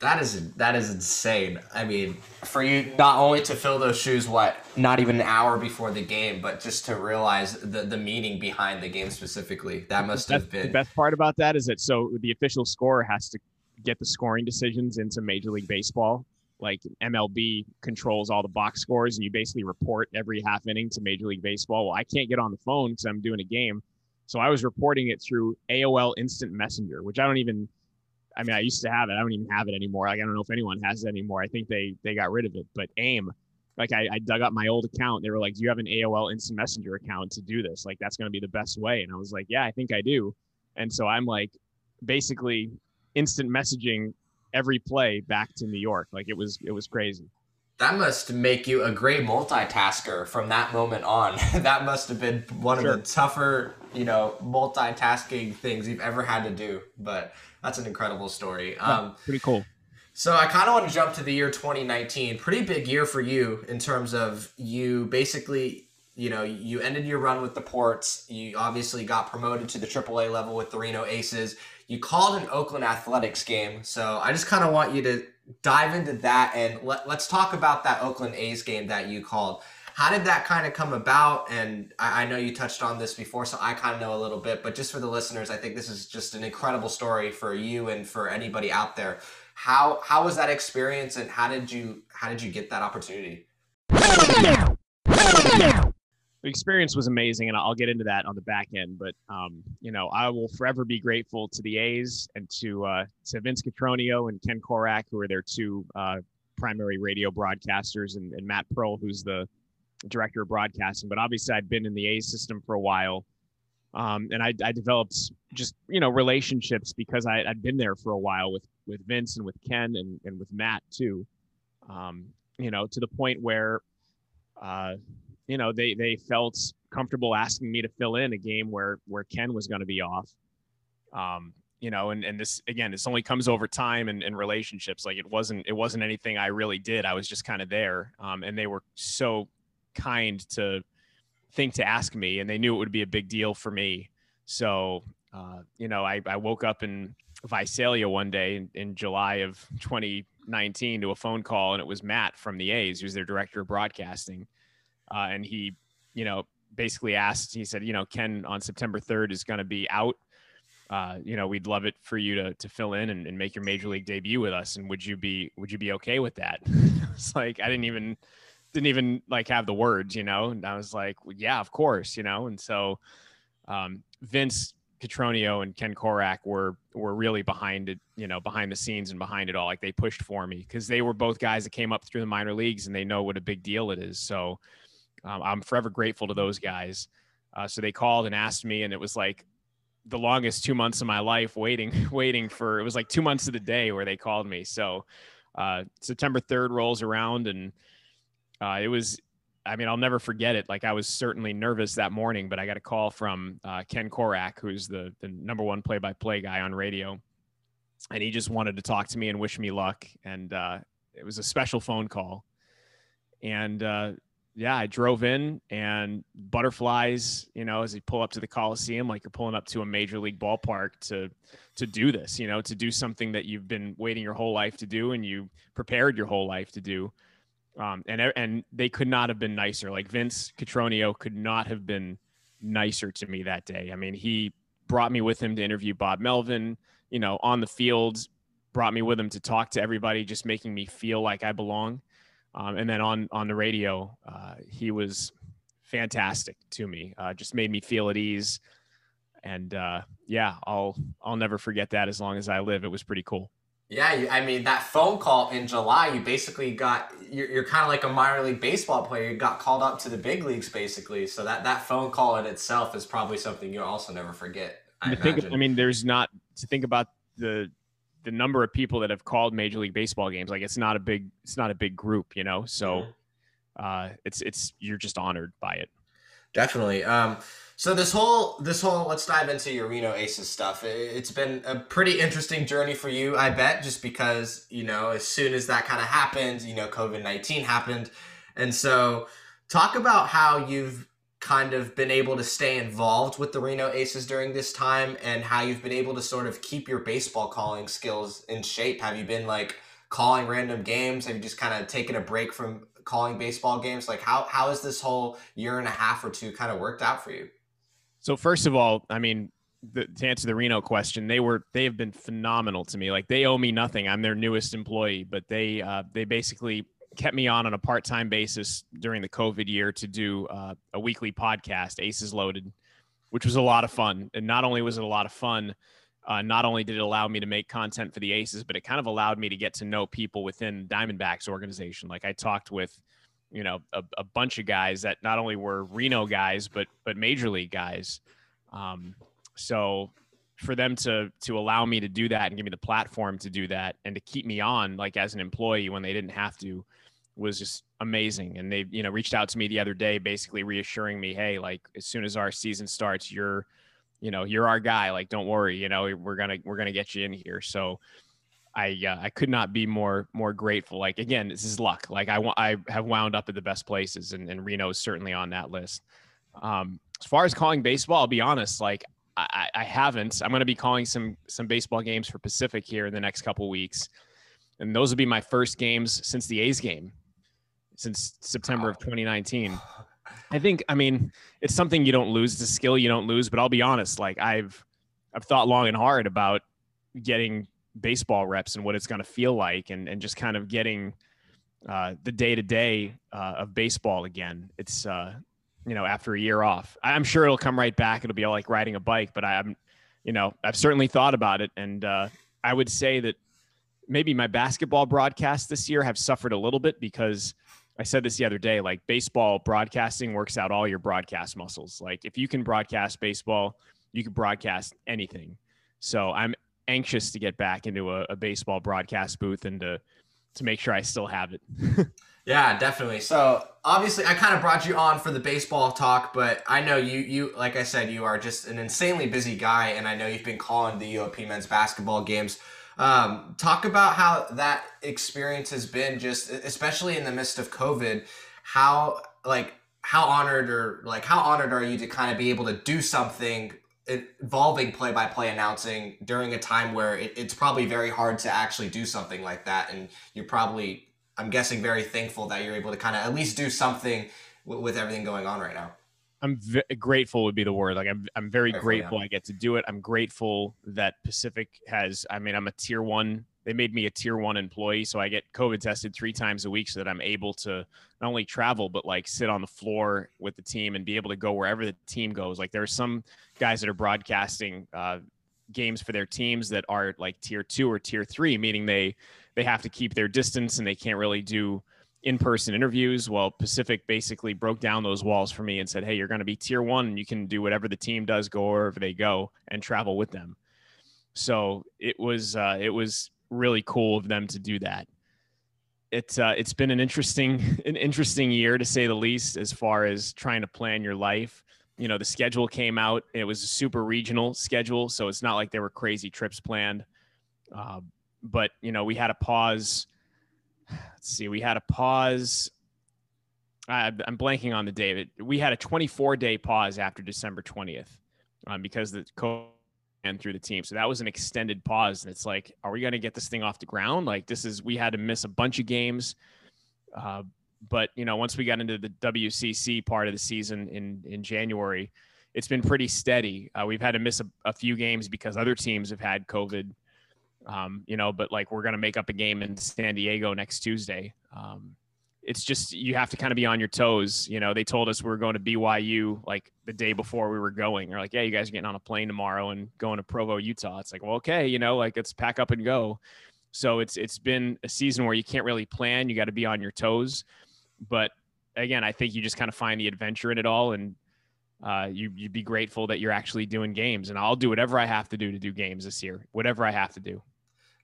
That is that is insane. I mean, for you not only to fill those shoes, what not even an hour before the game, but just to realize the the meaning behind the game specifically. That must that's, have been the best part about that is that so the official scorer has to get the scoring decisions into Major League Baseball, like MLB controls all the box scores and you basically report every half inning to Major League Baseball. Well, I can't get on the phone because I'm doing a game. So I was reporting it through AOL Instant Messenger, which I don't even I mean I used to have it. I don't even have it anymore. Like I don't know if anyone has it anymore. I think they they got rid of it. But AIM, like I, I dug up my old account. They were like, Do you have an AOL Instant Messenger account to do this? Like that's gonna be the best way. And I was like, Yeah, I think I do. And so I'm like basically instant messaging every play back to New York. Like it was it was crazy. That must make you a great multitasker from that moment on. [laughs] that must have been one sure. of the tougher, you know, multitasking things you've ever had to do. But that's an incredible story. Um, pretty cool. So I kind of want to jump to the year 2019. Pretty big year for you in terms of you basically, you know, you ended your run with the Ports. You obviously got promoted to the AAA level with the Reno Aces you called an Oakland Athletics game. So I just kind of want you to dive into that and let, let's talk about that Oakland A's game that you called. How did that kind of come about? And I, I know you touched on this before, so I kind of know a little bit, but just for the listeners, I think this is just an incredible story for you and for anybody out there. How how was that experience and how did you how did you get that opportunity? the experience was amazing, and I'll get into that on the back end. But um, you know, I will forever be grateful to the A's and to uh, to Vince Cotroneo and Ken Korach, who are their two uh, primary radio broadcasters, and, and Matt Pearl, who's the director of broadcasting. But obviously, I'd been in the A system for a while, um, and I, I, developed just you know relationships because I, had been there for a while with with Vince and with Ken and, and with Matt too. Um, you know, to the point where, uh, you know, they they felt comfortable asking me to fill in a game where where Ken was going to be off. Um, you know, and and this again, this only comes over time and, and relationships. Like it wasn't it wasn't anything I really did. I was just kind of there, um, and they were so kind to think to ask me, and they knew it would be a big deal for me. So, uh, you know, I, I woke up in Visalia one day in, in July of 2019 to a phone call, and it was Matt from the A's, who's their director of broadcasting, uh, and he, you know, basically asked. He said, you know, Ken on September 3rd is going to be out uh, you know, we'd love it for you to to fill in and, and, make your major league debut with us. And would you be would you be okay with that? [laughs] it's like I didn't even didn't even like have the words, you know. And I was like, well, yeah, of course, you know. And so um, Vince Cotroneo and Ken Korach were were really behind it, you know, behind the scenes and behind it all. Like they pushed for me because they were both guys that came up through the minor leagues and they know what a big deal it is. So um, I'm forever grateful to those guys. Uh, so they called and asked me, and it was like the longest two months of my life waiting, [laughs] waiting for it was like two months of the day where they called me. So uh, September 3rd rolls around and uh, it was, I mean, I'll never forget it. Like I was certainly nervous that morning, but I got a call from uh, Ken Korach, who's the, the number one play by play guy on radio. And he just wanted to talk to me and wish me luck. And uh, it was a special phone call. And uh, yeah, I drove in and butterflies, you know, as you pull up to the Coliseum, like you're pulling up to a major league ballpark to to do this, you know, to do something that you've been waiting your whole life to do and you prepared your whole life to do. Um, and and they could not have been nicer. Like Vince Cotroneo could not have been nicer to me that day. I mean, he brought me with him to interview Bob Melvin, you know, on the field, brought me with him to talk to everybody, just making me feel like I belong um, and then on on the radio, uh, he was fantastic to me. Uh, just made me feel at ease, and uh, yeah, I'll I'll never forget that as long as I live. It was pretty cool. Yeah, I mean that phone call in July, you basically got you're, you're kind of like a minor league baseball player. You got called up to the big leagues, basically. So that that phone call in itself is probably something you'll also never forget. I, think, I mean, there's not to think about the the number of people that have called Major League Baseball games, like it's not a big, it's not a big group, you know. So uh, it's it's you're just honored by it. Definitely. Um, so this whole this whole let's dive into your Reno Aces stuff. It's been a pretty interesting journey for you, I bet, just because you know as soon as that kind of happened, you know, COVID nineteen happened, and so talk about how you've kind of been able to stay involved with the Reno Aces during this time and how you've been able to sort of keep your baseball calling skills in shape. Have you been like calling random games? Have you just kind of taken a break from calling baseball games? Like how how has this whole year and a half or two kind of worked out for you? So first of all, I mean, the, to answer the Reno question, they were they have been phenomenal to me. Like they owe me nothing. I'm their newest employee, but they uh, they basically kept me on on a part-time basis during the COVID year to do uh, a weekly podcast, Aces Loaded, which was a lot of fun. And not only was it a lot of fun, uh, not only did it allow me to make content for the Aces, but it kind of allowed me to get to know people within Diamondbacks organization. Like I talked with, you know, a, a bunch of guys that not only were Reno guys, but but major league guys. Um, so for them to to allow me to do that and give me the platform to do that and to keep me on like as an employee when they didn't have to was just amazing. And they, you know, reached out to me the other day, basically reassuring me, hey, like as soon as our season starts, you're, you know, you're our guy. Like, don't worry, you know, we're gonna we're gonna get you in here. So I uh, I could not be more more grateful. Like again, this is luck. Like I want I have wound up at the best places, and, and Reno is certainly on that list. Um, as far as calling baseball, I'll be honest. Like I, I haven't. I'm going to be calling some some baseball games for Pacific here in the next couple weeks, and those will be my first games since the A's game since September of 2019. [sighs] I think, I mean, it's something you don't lose. It's a skill you don't lose. But I'll be honest, like I've, I've thought long and hard about getting baseball reps and what it's going to feel like, and and just kind of getting uh, the day to day of baseball again. It's uh, you know after a year off. I'm sure it'll come right back. It'll be all like riding a bike. But I'm, you know, I've certainly thought about it, and uh, I would say that maybe my basketball broadcasts this year have suffered a little bit because I said this the other day, like baseball broadcasting works out all your broadcast muscles. Like if you can broadcast baseball, you can broadcast anything. So I'm anxious to get back into a, a baseball broadcast booth and to to make sure I still have it. [laughs] yeah, definitely. So obviously, I kind of brought you on for the baseball talk, but I know you you like I said, you are just an insanely busy guy, and I know you've been calling the UOP men's basketball games. Um, talk about how that experience has been, just especially in the midst of COVID. How like how honored or like how honored are you to kind of be able to do something involving play-by-play announcing during a time where it, it's probably very hard to actually do something like that. And you're probably i'm guessing very thankful that you're able to kind of at least do something w- with everything going on right now. I'm v- grateful would be the word. Like i'm, I'm very grateful, grateful yeah. i get to do it. I'm grateful that pacific has i mean i'm a tier one they made me a tier one employee so i get covid tested three times a week so that i'm able to not only travel but like sit on the floor with the team and be able to go wherever the team goes. Like there are some guys that are broadcasting uh, games for their teams that are like tier two or tier three meaning they they have to keep their distance and they can't really do in-person interviews. Well pacific basically broke down those walls for me and said hey you're going to be tier one and you can do whatever the team does go wherever they go and travel with them. So it was uh, it was really cool of them to do that. It's uh, it's been an interesting [laughs] an interesting year to say the least as far as trying to plan your life. You know, the schedule came out. It was a super regional schedule, so it's not like there were crazy trips planned. Uh, but you know, we had a pause. Let's see, we had a pause. I, I'm blanking on the day. We had a 24 day pause after December 20th um, because the COVID and through the team. So that was an extended pause. And it's like, are we going to get this thing off the ground? Like this is, we had to miss a bunch of games. Uh, but you know, once we got into the WCC part of the season in, in January, it's been pretty steady. Uh, we've had to miss a, a, few games because other teams have had COVID, um, you know, but like we're going to make up a game in San Diego next Tuesday. Um, it's just you have to kind of be on your toes. You know, they told us we are going to BYU like the day before we were going. They're like, "Yeah, you guys are getting on a plane tomorrow and going to Provo, Utah." It's like, well, okay, you know, like let's pack up and go. So it's it's been a season where you can't really plan. You got to be on your toes. But again, I think you just kind of find the adventure in it all, and uh, you you'd be grateful that you're actually doing games. And I'll do whatever I have to do to do games this year, whatever I have to do.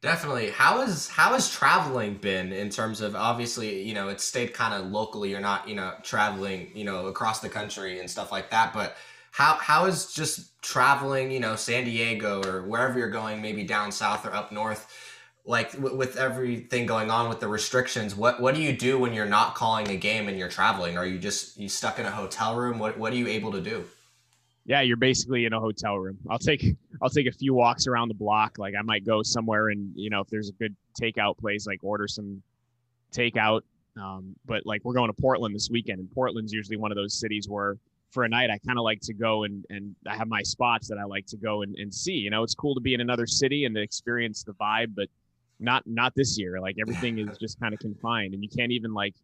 Definitely. How is how has traveling been in terms of obviously, you know, it's stayed kind of locally. You're not, you know, traveling, you know, across the country and stuff like that. But how how is just traveling, you know, San Diego or wherever you're going, maybe down south or up north, like w- with everything going on with the restrictions? What what do you do when you're not calling a game and you're traveling? Are you just you stuck in a hotel room? What what are you able to do? Yeah, you're basically in a hotel room. I'll take I'll take a few walks around the block. Like I might go somewhere and you know if there's a good takeout place, like order some takeout. Um, but like we're going to Portland this weekend, and Portland's usually one of those cities where for a night I kind of like to go and and I have my spots that I like to go and, and see. You know, it's cool to be in another city and to experience the vibe, but not not this year. Like everything is just kind of confined, and you can't even like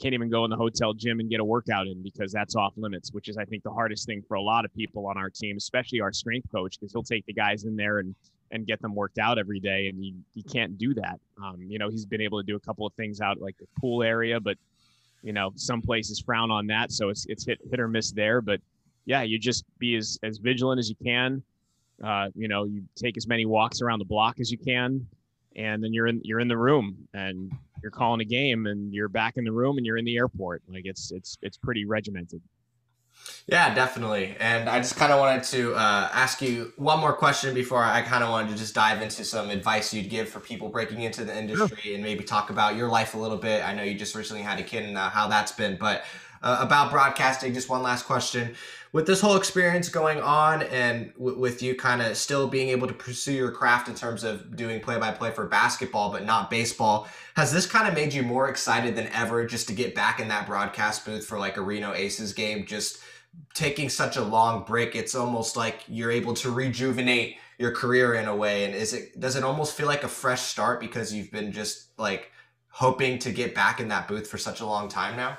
can't even go in the hotel gym and get a workout in because that's off limits, which is I think the hardest thing for a lot of people on our team, especially our strength coach, because he'll take the guys in there and and get them worked out every day, and you you can't do that. Um, you know, he's been able to do a couple of things out like the pool area, but you know, some places frown on that, so it's it's hit hit or miss there. But yeah, you just be as as vigilant as you can. Uh, you know, you take as many walks around the block as you can, and then you're in you're in the room and you're calling a game and you're back in the room and you're in the airport. Like it's it's it's pretty regimented. Yeah, definitely. And I just kind of wanted to uh, ask you one more question before I kind of wanted to just dive into some advice you'd give for people breaking into the industry sure. and maybe talk about your life a little bit. I know you just recently had a kid and uh, how that's been, but uh, about broadcasting, just one last question with this whole experience going on and w- with you kind of still being able to pursue your craft in terms of doing play by play for basketball but not baseball has this kind of made you more excited than ever just to get back in that broadcast booth for like a Reno Aces game? Just taking such a long break it's almost like you're able to rejuvenate your career in a way and is it does it almost feel like a fresh start because you've been just like hoping to get back in that booth for such a long time now?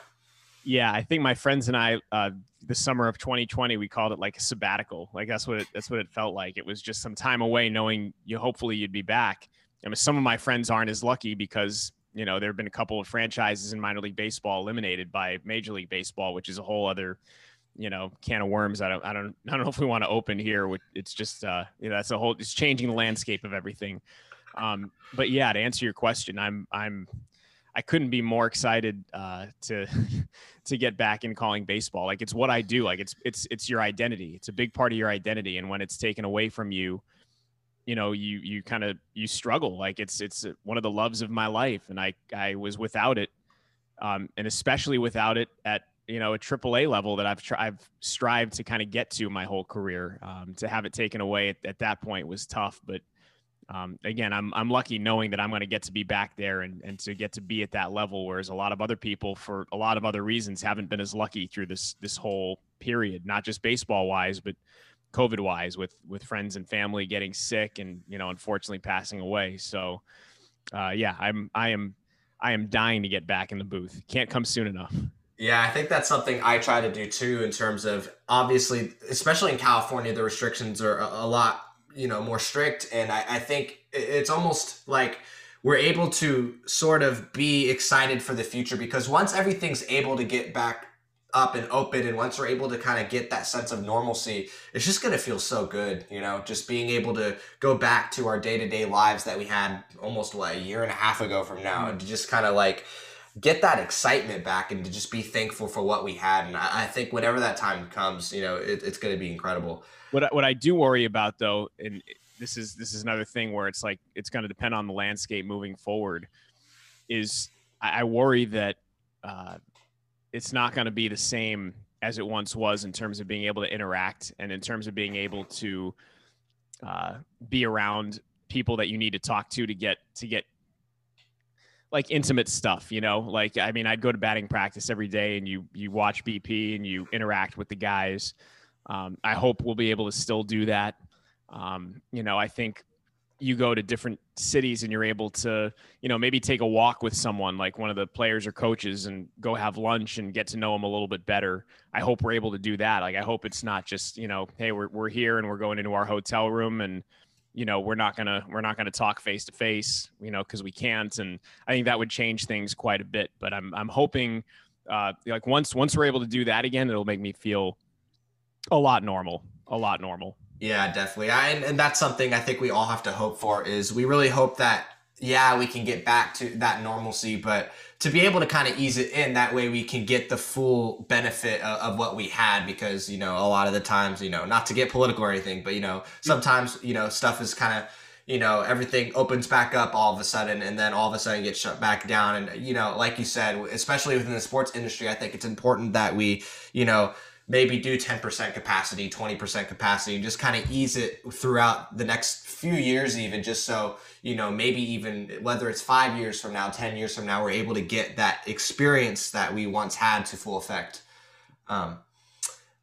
Yeah, I think my friends and I, uh, the summer of 2020, we called it like a sabbatical. Like that's what it, that's what it felt like. It was just some time away, knowing you hopefully you'd be back. I mean, some of my friends aren't as lucky because you know there have been a couple of franchises in minor league baseball eliminated by Major League Baseball, which is a whole other you know can of worms. I don't I don't I don't know if we want to open here. It's just uh, you know that's a whole it's changing the landscape of everything. Um, but yeah, to answer your question, I'm I'm I couldn't be more excited uh, to [laughs] to get back in calling baseball. Like it's what I do. Like it's it's it's your identity. It's a big part of your identity, and when it's taken away from you, you know, you you kind of you struggle. Like it's it's one of the loves of my life, and I I was without it, um, and especially without it at you know a AAA level that I've tried I've strived to kind of get to my whole career. Um, to have it taken away at, at that point was tough, but um, again, I'm I'm lucky knowing that I'm going to get to be back there and and to get to be at that level, whereas a lot of other people, for a lot of other reasons, haven't been as lucky through this this whole period, not just baseball wise, but COVID wise, with with friends and family getting sick and you know unfortunately passing away. So, uh, yeah, I'm I am I am dying to get back in the booth. Can't come soon enough. Yeah, I think that's something I try to do too. In terms of obviously, especially in California, the restrictions are a, a lot you know more strict and I, I think it's almost like we're able to sort of be excited for the future because once everything's able to get back up and open and once we're able to kind of get that sense of normalcy it's just going to feel so good you know? Just being able to go back to our day-to-day lives that we had almost what a year and a half ago from now and to mm-hmm. just kind of like get that excitement back and to just be thankful for what we had and i, I think whenever that time comes you know it, it's going to be incredible what what I do worry about though, and this is this is another thing where it's like it's going to depend on the landscape moving forward. Is I, worry that uh, it's not going to be the same as it once was in terms of being able to interact and in terms of being able to uh, be around people that you need to talk to to get to get like intimate stuff you know like i mean i'd go to batting practice every day and you you watch bp and you interact with the guys um, I hope we'll be able to still do that. Um, you know, I think you go to different cities and you're able to, you know, maybe take a walk with someone like one of the players or coaches and go have lunch and get to know them a little bit better. I hope we're able to do that. Like, I hope it's not just, you know, hey, we're, we're here and we're going into our hotel room and, you know, we're not gonna we're not gonna talk face to face, you know, because we can't. And I think that would change things quite a bit. But I'm I'm hoping, uh, like once once we're able to do that again, it'll make me feel a lot normal. A lot normal. Yeah, definitely. I, and, and that's something I think we all have to hope for is we really hope that yeah, we can get back to that normalcy, but to be able to kind of ease it in that way we can get the full benefit of, of, what we had because you know a lot of the times you know not to get political or anything but you know sometimes you know stuff is kind of you know everything opens back up all of a sudden and then all of a sudden gets shut back down and you know like you said especially within the sports industry i think it's important that we you know maybe do 10% capacity, 20% capacity, and just kind of ease it throughout the next few years, even just so, you know, maybe even whether it's five years from now, 10 years from now, we're able to get that experience that we once had to full effect. Um,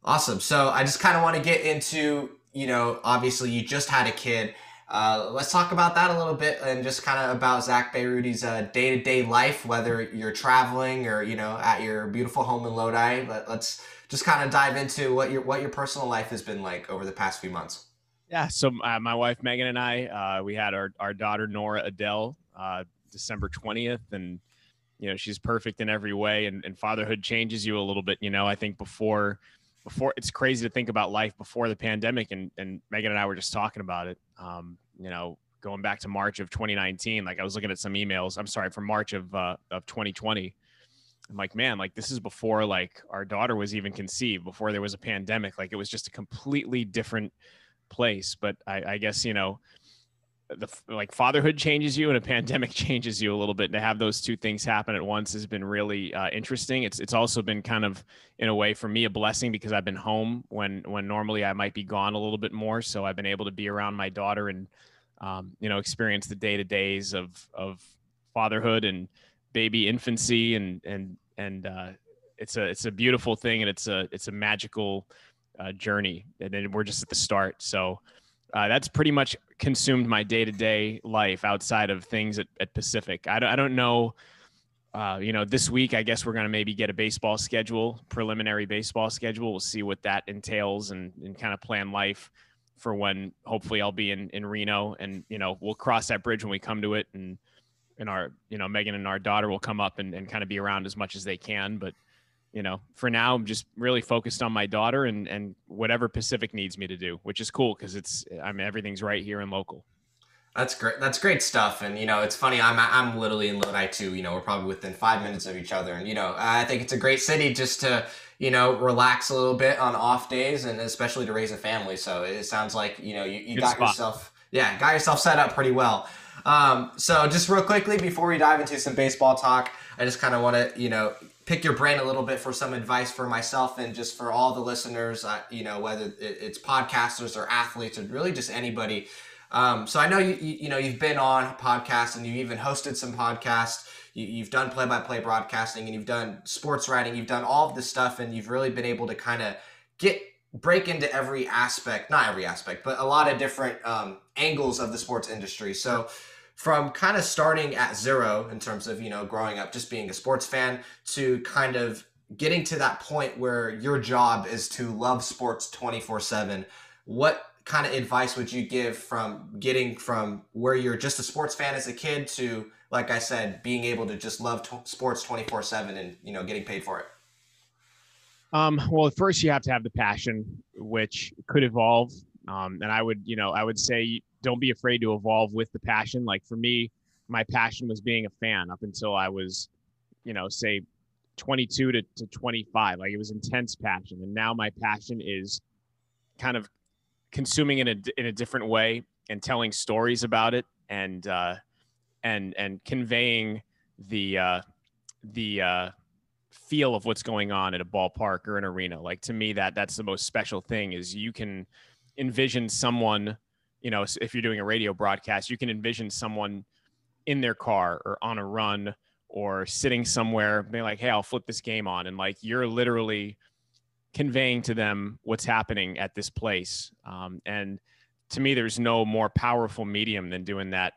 awesome. So I just kind of want to get into, you know, obviously you just had a kid. Uh, let's talk about that a little bit and just kind of about Zack Bayrouty's uh, day-to-day life, whether you're traveling or, you know, at your beautiful home in Lodi. Let, let's just kind of dive into what your what your personal life has been like over the past few months. Yeah, so uh, my wife Megan and I, uh, we had our our daughter Nora Adele uh, December twentieth, and you know she's perfect in every way. And, and fatherhood changes you a little bit. You know, I think before before it's crazy to think about life before the pandemic, and and Megan and I were just talking about it. Um, you know, going back to March of 2019, like I was looking at some emails. I'm sorry, from March of uh, of 2020 I'm like, man, like this is before like our daughter was even conceived, before there was a pandemic. Like it was just a completely different place. But I, I guess you know, the like fatherhood changes you and a [laughs] pandemic changes you a little bit. And to have those two things happen at once has been really uh, interesting. It's it's also been kind of in a way for me a blessing because I've been home when when normally I might be gone a little bit more. So I've been able to be around my daughter and um, you know experience the day to days of of fatherhood and baby infancy and and and uh, it's a it's a beautiful thing and it's a it's a magical uh, journey. And then we're just at the start. So uh, that's pretty much consumed my day-to-day life outside of things at, at pacific. I don't, I don't know uh, you know this week i guess we're going to maybe get a baseball schedule preliminary baseball schedule. We'll see what that entails and, and kind of plan life for when hopefully i'll be in, in reno. And you know we'll cross that bridge when we come to it and and our you know megan and our daughter will come up and, and kind of be around as much as they can but you know for now i'm just really focused on my daughter and and whatever pacific needs me to do which is cool because it's i mean everything's right here and local That's great. That's great stuff. And you know, it's funny. I'm I'm literally in Lodi too. You know, we're probably within five minutes of each other. And you know, I think it's a great city just to you know relax a little bit on off days, and especially to raise a family. So it sounds like you know you, you got spot. yourself yeah got yourself set up pretty well. Um, so just real quickly before we dive into some baseball talk, I just kind of want to you know pick your brain a little bit for some advice for myself and just for all the listeners. Uh, you know, whether it's podcasters or athletes or really just anybody um, so I know you, you, you know you've been on podcasts and you even hosted some podcasts. You, have done play-by-play broadcasting and you've done sports writing. You've done all of this stuff and you've really been able to kind of get break into every aspect, not every aspect, but a lot of different um, angles of the sports industry. So from kind of starting at zero in terms of you know growing up just being a sports fan to kind of getting to that point where your job is to love sports 24 7 what kind of advice would you give from getting from where you're just a sports fan as a kid to like i said being able to just love t- sports 24-7 and you know getting paid for it um, well first you have to have the passion which could evolve. Um, and i would you know i would say don't be afraid to evolve with the passion. Like for me my passion was being a fan up until i was you know say 22 to, to 25 like it was intense passion. And now my passion is kind of consuming in a in a different way and telling stories about it and uh, and and conveying the uh, the uh, feel of what's going on at a ballpark or an arena. Like to me, that that's the most special thing is you can envision someone. You know, if you're doing a radio broadcast, you can envision someone in their car or on a run or sitting somewhere being like, "Hey, I'll flip this game on," and like you're literally conveying to them what's happening at this place. Um, and to me, there's no more powerful medium than doing that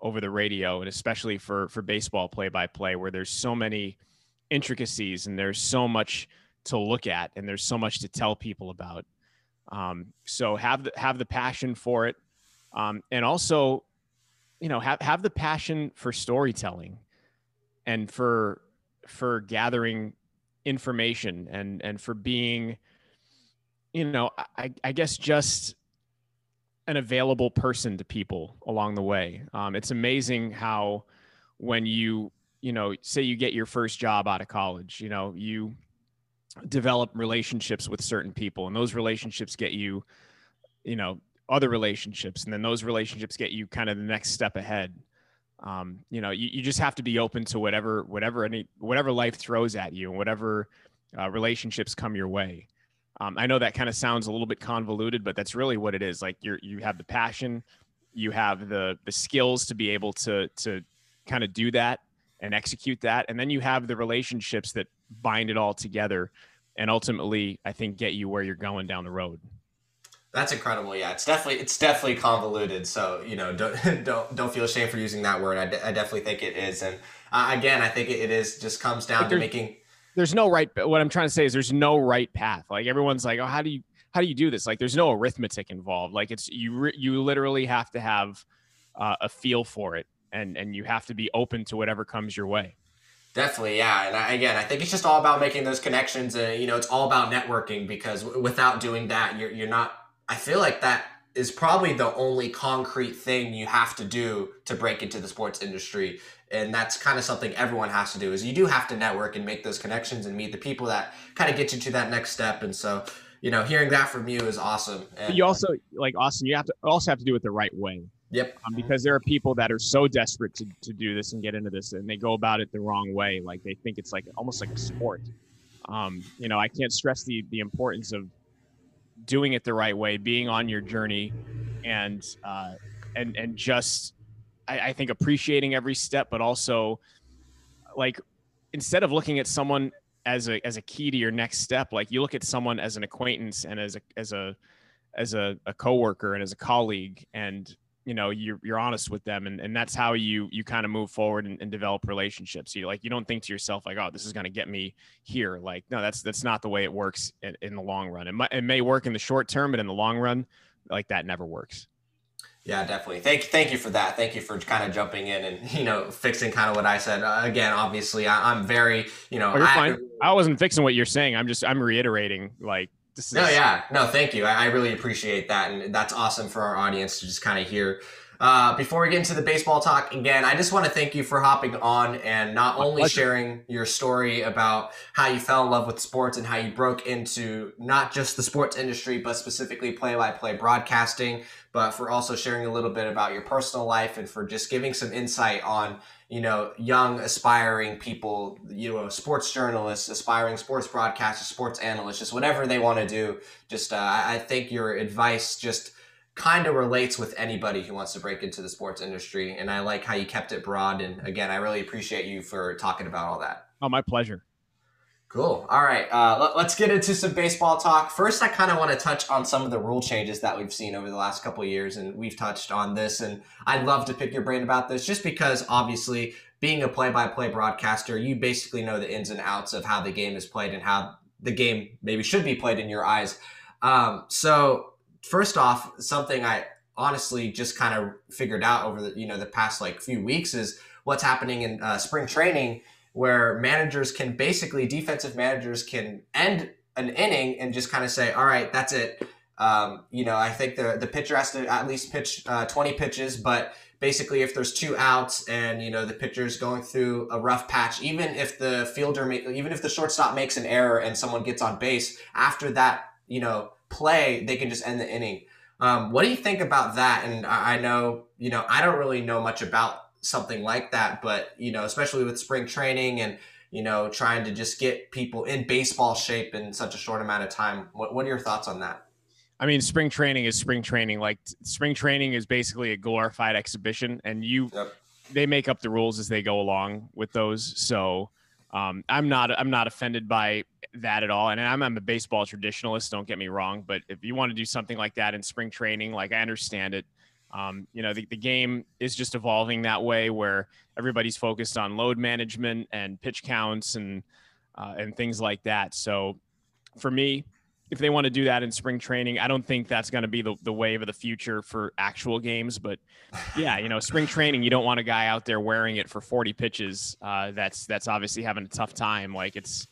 over the radio, and especially for for baseball play by play, where there's so many intricacies and there's so much to look at and there's so much to tell people about. Um, so have the have the passion for it, um, and also, you know, have have the passion for storytelling, and for for gathering information and and for being you know i i guess just an available person to people along the way um, it's amazing how when you you know say you get your first job out of college you know you develop relationships with certain people and those relationships get you you know other relationships and then those relationships get you kind of the next step ahead um, you know, you, you just have to be open to whatever, whatever any, whatever life throws at you and whatever uh, relationships come your way. Um, I know that kind of sounds a little bit convoluted, but that's really what it is. Like you're, you have the passion, you have the, the skills to be able to, to kind of do that and execute that. And then you have the relationships that bind it all together and ultimately, I think, get you where you're going down the road. That's incredible. Yeah, it's definitely it's definitely convoluted. So you know, don't [laughs] don't don't feel ashamed for using that word. I, de- I definitely think it is. And uh, again, I think it is just comes down to making. There's no right. What I'm trying to say is there's no right path. Like everyone's like, oh, how do you how do you do this? Like there's no arithmetic involved. Like it's you re- you literally have to have uh, a feel for it, and and you have to be open to whatever comes your way. Definitely, yeah. And I, again, I think it's just all about making those connections. And you know, it's all about networking because w- without doing that, you're you're not I feel like that is probably the only concrete thing you have to do to break into the sports industry and that's kind of something everyone has to do is you do have to network and make those connections and meet the people that kind of get you to that next step and so you know hearing that from you is awesome and, you also like austin you have to also have to do it the right way yep. Um, because there are people that are so desperate to, to do this and get into this and they go about it the wrong way like they think it's like almost like a sport. Um, you know i can't stress the the importance of doing it the right way, being on your journey, and uh, and and just I, I think appreciating every step, but also like instead of looking at someone as a as a key to your next step, like you look at someone as an acquaintance and as a as a as a, a coworker and as a colleague and you know you're, you're honest with them and, and that's how you you kind of move forward and, and develop relationships you like you don't think to yourself like oh this is going to get me here like no that's that's not the way it works in, in the long run it, might, it may work in the short term but in the long run like that never works yeah, definitely. Thank thank you for that. Thank you for kind of jumping in and [laughs] you know fixing kind of what I said. Uh, again, obviously, I, am very you know. Oh, you're I, fine. I wasn't fixing what you're saying. I'm just I'm reiterating like this is, no, yeah, no, thank you. I, I, really appreciate that, and that's awesome for our audience to just kind of hear. Uh, before we get into the baseball talk again, I just want to thank you for hopping on and not My only pleasure. sharing your story about how you fell in love with sports and how you broke into not just the sports industry, but specifically play by play broadcasting, but for also sharing a little bit about your personal life and for just giving some insight on you know, young aspiring people, you know, sports journalists, aspiring sports broadcasters, sports analysts, just whatever they want to do. Just, uh, I think your advice just kind of relates with anybody who wants to break into the sports industry. And I like how you kept it broad. And again, I really appreciate you for talking about all that. Oh, my pleasure. Cool. All right. Uh, let, us get into some baseball talk. First, I kind of want to touch on some of the rule changes that we've seen over the last couple years, and we've touched on this. And I'd love to pick your brain about this, just because obviously, being a play-by-play broadcaster, you basically know the ins and outs of how the game is played and how the game maybe should be played in your eyes. Um, so, first off, something I honestly just kind of figured out over the you know the past like few weeks is what's happening in uh, spring training where managers can basically defensive managers can end an inning and just kind of say, all right, that's it. Um, you know, I think the the pitcher has to at least pitch uh, 20 pitches, but basically if there's two outs and you know the pitcher's going through a rough patch, even if the fielder, even if the shortstop makes an error and someone gets on base after that, you know, play, they can just end the inning. Um, what do you think about that? And I, I know, you know, I don't really know much about something like that. But, you know, especially with spring training and, you know, trying to just get people in baseball shape in such a short amount of time. What, what are your thoughts on that? I mean, spring training is spring training. Like spring training is basically a glorified exhibition, and you yep. they make up the rules as they go along with those. So um, I'm not I'm not offended by that at all. And I'm, I'm a baseball traditionalist. Don't get me wrong, but if you want to do something like that in spring training, like I understand it. Um, you know, the, the game is just evolving that way where everybody's focused on load management and pitch counts and uh, and things like that. So for me, if they want to do that in spring training, I don't think that's going to be the, the wave of the future for actual games. But yeah, you know, spring training, you don't want a guy out there wearing it for 40 pitches. Uh, that's that's obviously having a tough time. Like it's,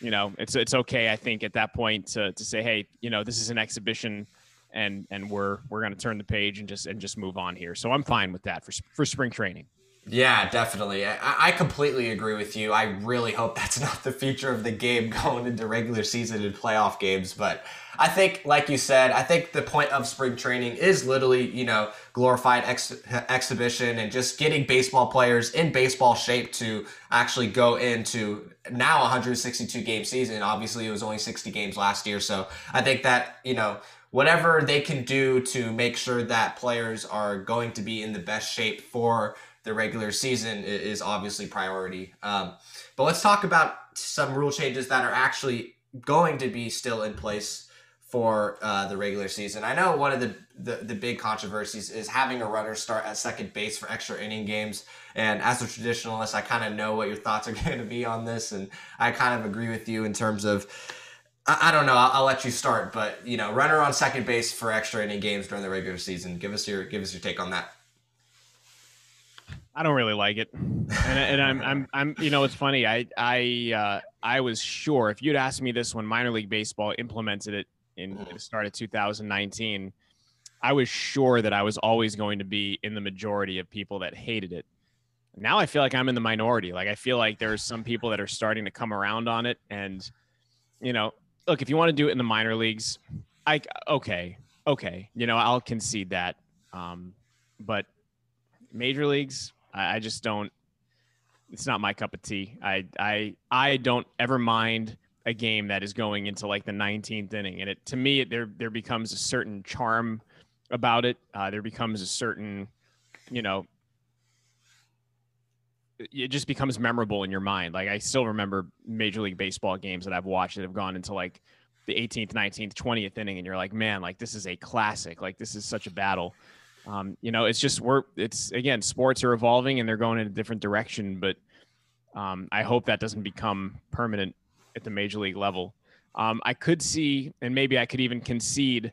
you know, it's it's okay. I think at that point to to say, hey, you know, this is an exhibition and and we're we're going to turn the page and just and just move on here. So I'm fine with that for for spring training. Yeah, definitely. I, I completely agree with you. I really hope [laughs] that's not the future of the game going into regular season and playoff games. But I think, like you said, I think the point of spring training is literally, you know, glorified ex- exhibition and just getting baseball players in baseball shape to actually go into now 162 game season. Obviously, it was only 60 games last year. So I think that, you know, whatever they can do to make sure that players are going to be in the best shape for the regular season is obviously priority. Um, but let's talk about some rule changes that are actually going to be still in place for uh, the regular season. I know one of the, the, the big controversies is having a runner start at second base for extra inning games. And as a traditionalist, I kind of know what your thoughts are [laughs] going to be on this, and I kind of agree with you in terms of I, I don't know. I'll, I'll, let you start, but you know, runner on second base for extra inning games during the regular season. Give us your give us your take on that. I don't really like it, and, and I'm, I'm, I'm, you know, it's funny. I, I, uh, I was sure if you'd asked me this when minor league baseball implemented it in mm-hmm. the start of 2019, I was sure that I was always going to be in the majority of people that hated it. Now I feel like I'm in the minority. Like I feel like there's some people that are starting to come around on it, and you know, look, if you want to do it in the minor leagues, I okay, okay, you know, I'll concede that. Um, but major leagues, I, I just don't. It's not my cup of tea. I I I don't ever mind a game that is going into like the 19th inning, and it to me there there becomes a certain charm about it. Uh, there becomes a certain, you know, it just becomes memorable in your mind. Like I still remember Major League Baseball games that I've watched that have gone into like the 18th, 19th, 20th inning, and you're like, man, like this is a classic. Like this is such a battle. Um, you know, it's just we're it's again, sports are evolving and they're going in a different direction, but um, I hope that doesn't become permanent at the major league level. Um, I could see, and maybe I could even concede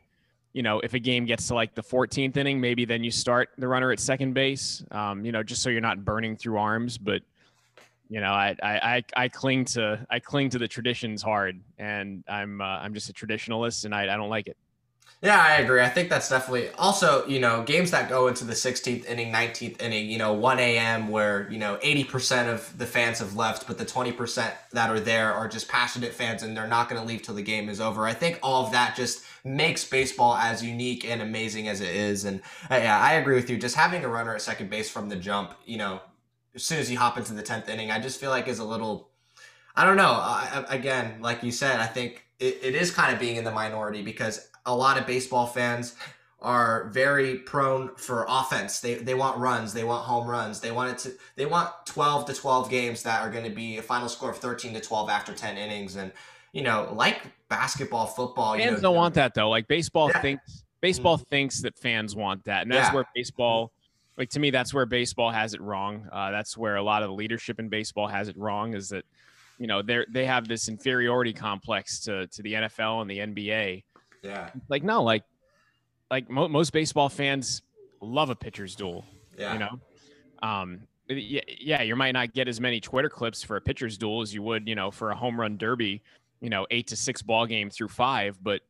you know, if a game gets to like the 14th inning, maybe then you start the runner at second base, um, you know, just so you're not burning through arms. But, you know, I, I, I cling to, I cling to the traditions hard and I'm, uh, I'm just a traditionalist and I, I don't like it. Yeah, I agree. I think that's definitely also, you know, games that go into the 16th inning, 19th inning, you know, 1 a.m., where, you know, 80% of the fans have left, but the 20% that are there are just passionate fans and they're not going to leave till the game is over. I think all of that just makes baseball as unique and amazing as it is. And uh, yeah, I agree with you. Just having a runner at second base from the jump, you know, as soon as you hop into the 10th inning, I just feel like is a little, I don't know. I, again, like you said, I think it, it is kind of being in the minority because a lot of baseball fans are very prone for offense. They they want runs, they want home runs. They want it to they want 12 to 12 games that are going to be a final score of 13 to 12 after 10 innings and you know, like basketball, football, fans you know, don't want that though. Like baseball Yeah. thinks baseball Mm-hmm. thinks that fans want that. And that's Yeah. where baseball like to me that's where baseball has it wrong. Uh, that's where a lot of the leadership in baseball has it wrong is that you know, they they have this inferiority complex to to the NFL and the NBA. Yeah. Like no, like like mo- most baseball fans love a pitcher's duel. Yeah. You know, um, yeah, yeah, you might not get as many Twitter clips for a pitcher's duel as you would, you know, for a home run derby, you know, eight to six ball game through five. But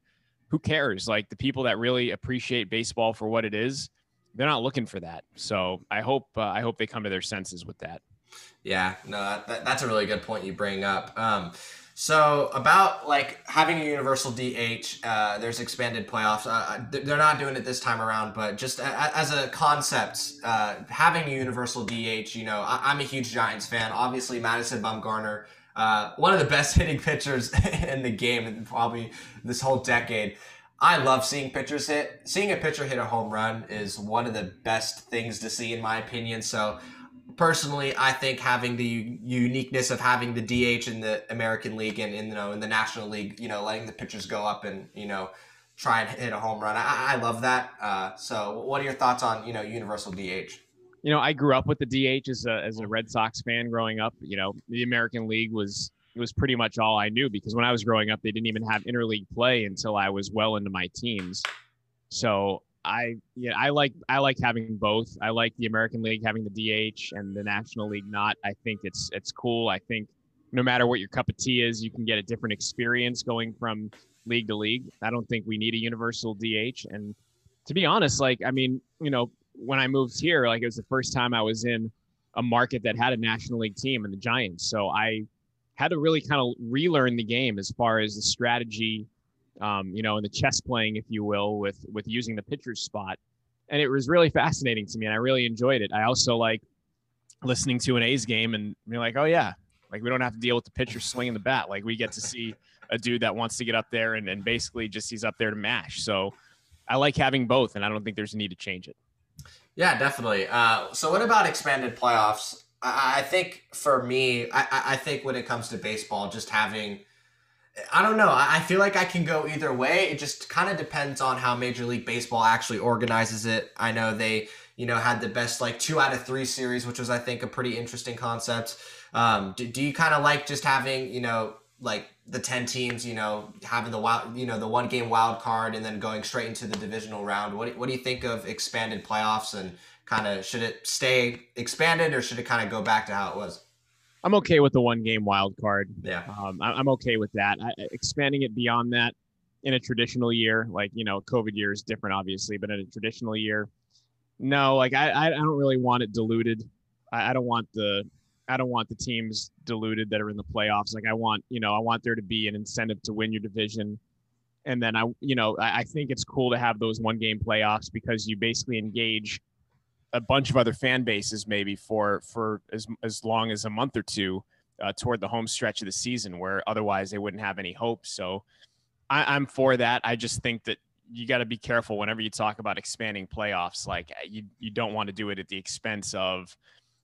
who cares? Like the people that really appreciate baseball for what it is, they're not looking for that. So I hope uh, I hope they come to their senses with that. Yeah, no, that, that, that's a really good point you bring up. Um, so about like having a universal DH, uh, there's expanded playoffs. Uh, they're not doing it this time around, but just a, as a concept, uh, having a universal DH. You know, I, I'm a huge Giants fan. Obviously, Madison Bumgarner, uh, one of the best [laughs] hitting pitchers [laughs] in the game, and probably this whole decade. I love seeing pitchers hit. Seeing a pitcher hit a home run is one of the best things to see, in my opinion. So personally, I think having the uniqueness of having the DH in the American League and in you know in the National League, you know, letting the pitchers go up and you know try and hit a home run. I, I love that. Uh, so, what are your thoughts on you know universal DH? You know, I grew up with the DH as a as a Red Sox fan growing up. You know, the American League was was pretty much all I knew because when I was growing up, they didn't even have interleague play until I was well into my teens. So I yeah, I like I like having both. I like the American League having the DH and the National League not. I think it's it's cool. I think no matter what your cup of tea is, you can get a different experience going from league to league. I don't think we need a universal DH. And to be honest, like I mean, you know, when I moved here, like it was the first time I was in a market that had a National League team and the Giants. So I had to really kind of relearn the game as far as the strategy, um, you know, in the chess playing, if you will, with with using the pitcher's spot. And it was really fascinating to me, and I really enjoyed it. I also like listening to an A's game and be like, oh yeah, like we don't have to deal with the pitcher swinging the bat. Like we get to see a dude that wants to get up there and, and basically just he's up there to mash. So I like having both, and I don't think there's a need to change it. Yeah, definitely. Uh, so, what about expanded playoffs? I, I think for me, I- I think when it comes to baseball, just having, I don't know, I, feel like I can go either way. It just kind of depends on how Major League Baseball actually organizes it. I know they, you know, had the best like two out of three series, which was, I think, a pretty interesting concept. Um, do, do you kind of like just having, you know, like the 10 teams, you know, having the wild, you know, the one game wild card and then going straight into the divisional round. What, what do you think of expanded playoffs and kind of should it stay expanded or should it kind of go back to how it was? I'm okay with the one game wild card. Yeah. Um, I, I'm okay with that. I, expanding it beyond that in a traditional year, like you know, COVID year is different, obviously, but in a traditional year, no, like I, I I don't really want it diluted. I, I don't want the I don't want the teams diluted that are in the playoffs. Like I want, you know, I want there to be an incentive to win your division. And then I, you know, I, I think it's cool to have those one game playoffs because you basically engage a bunch of other fan bases maybe for for as as long as a month or two uh, toward the home stretch of the season where otherwise they wouldn't have any hope. So I, I'm for that. I just think that you got to be careful whenever you talk about expanding playoffs. Like you, you don't want to do it at the expense of,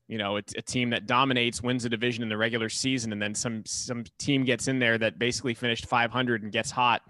you know, it's a team that dominates, wins a division in the regular season, and then some some team gets in there that basically finished 500 and gets hot.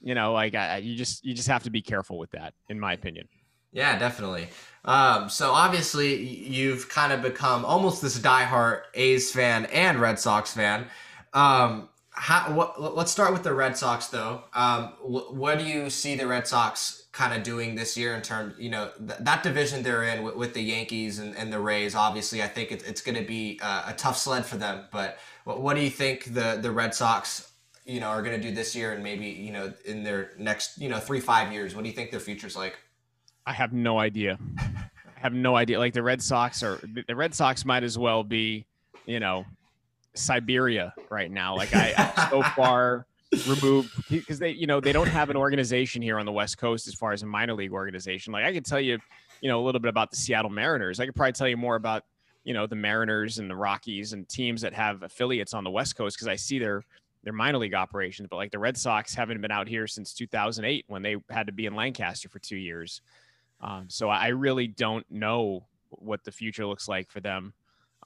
You know, like I, you just you just have to be careful with that, in my opinion. Yeah, definitely. Um, so obviously you've kind of become almost this diehard A's fan and Red Sox fan. Um, how, what, let's start with the Red Sox though. Um, wh- what do you see the Red Sox kind of doing this year in terms, you know, th- that division they're in with, with the Yankees and, and the Rays? Obviously, I think it, it's going to be uh, a tough sled for them. But what, what do you think the the Red Sox, you know are going to do this year and maybe you know in their next you know three five years? What do you think their future's like? I have no idea. I have no idea. Like the Red Sox are the Red Sox might as well be, you know, Siberia right now. Like I so [laughs] far removed because they, you know, they don't have an organization here on the West Coast as far as a minor league organization. Like I could tell you, you know, a little bit about the Seattle Mariners. I could probably tell you more about, you know, the Mariners and the Rockies and teams that have affiliates on the West Coast because I see their their minor league operations. But like the Red Sox haven't been out here since 2008 when they had to be in Lancaster for two years. Um, so I really don't know what the future looks like for them.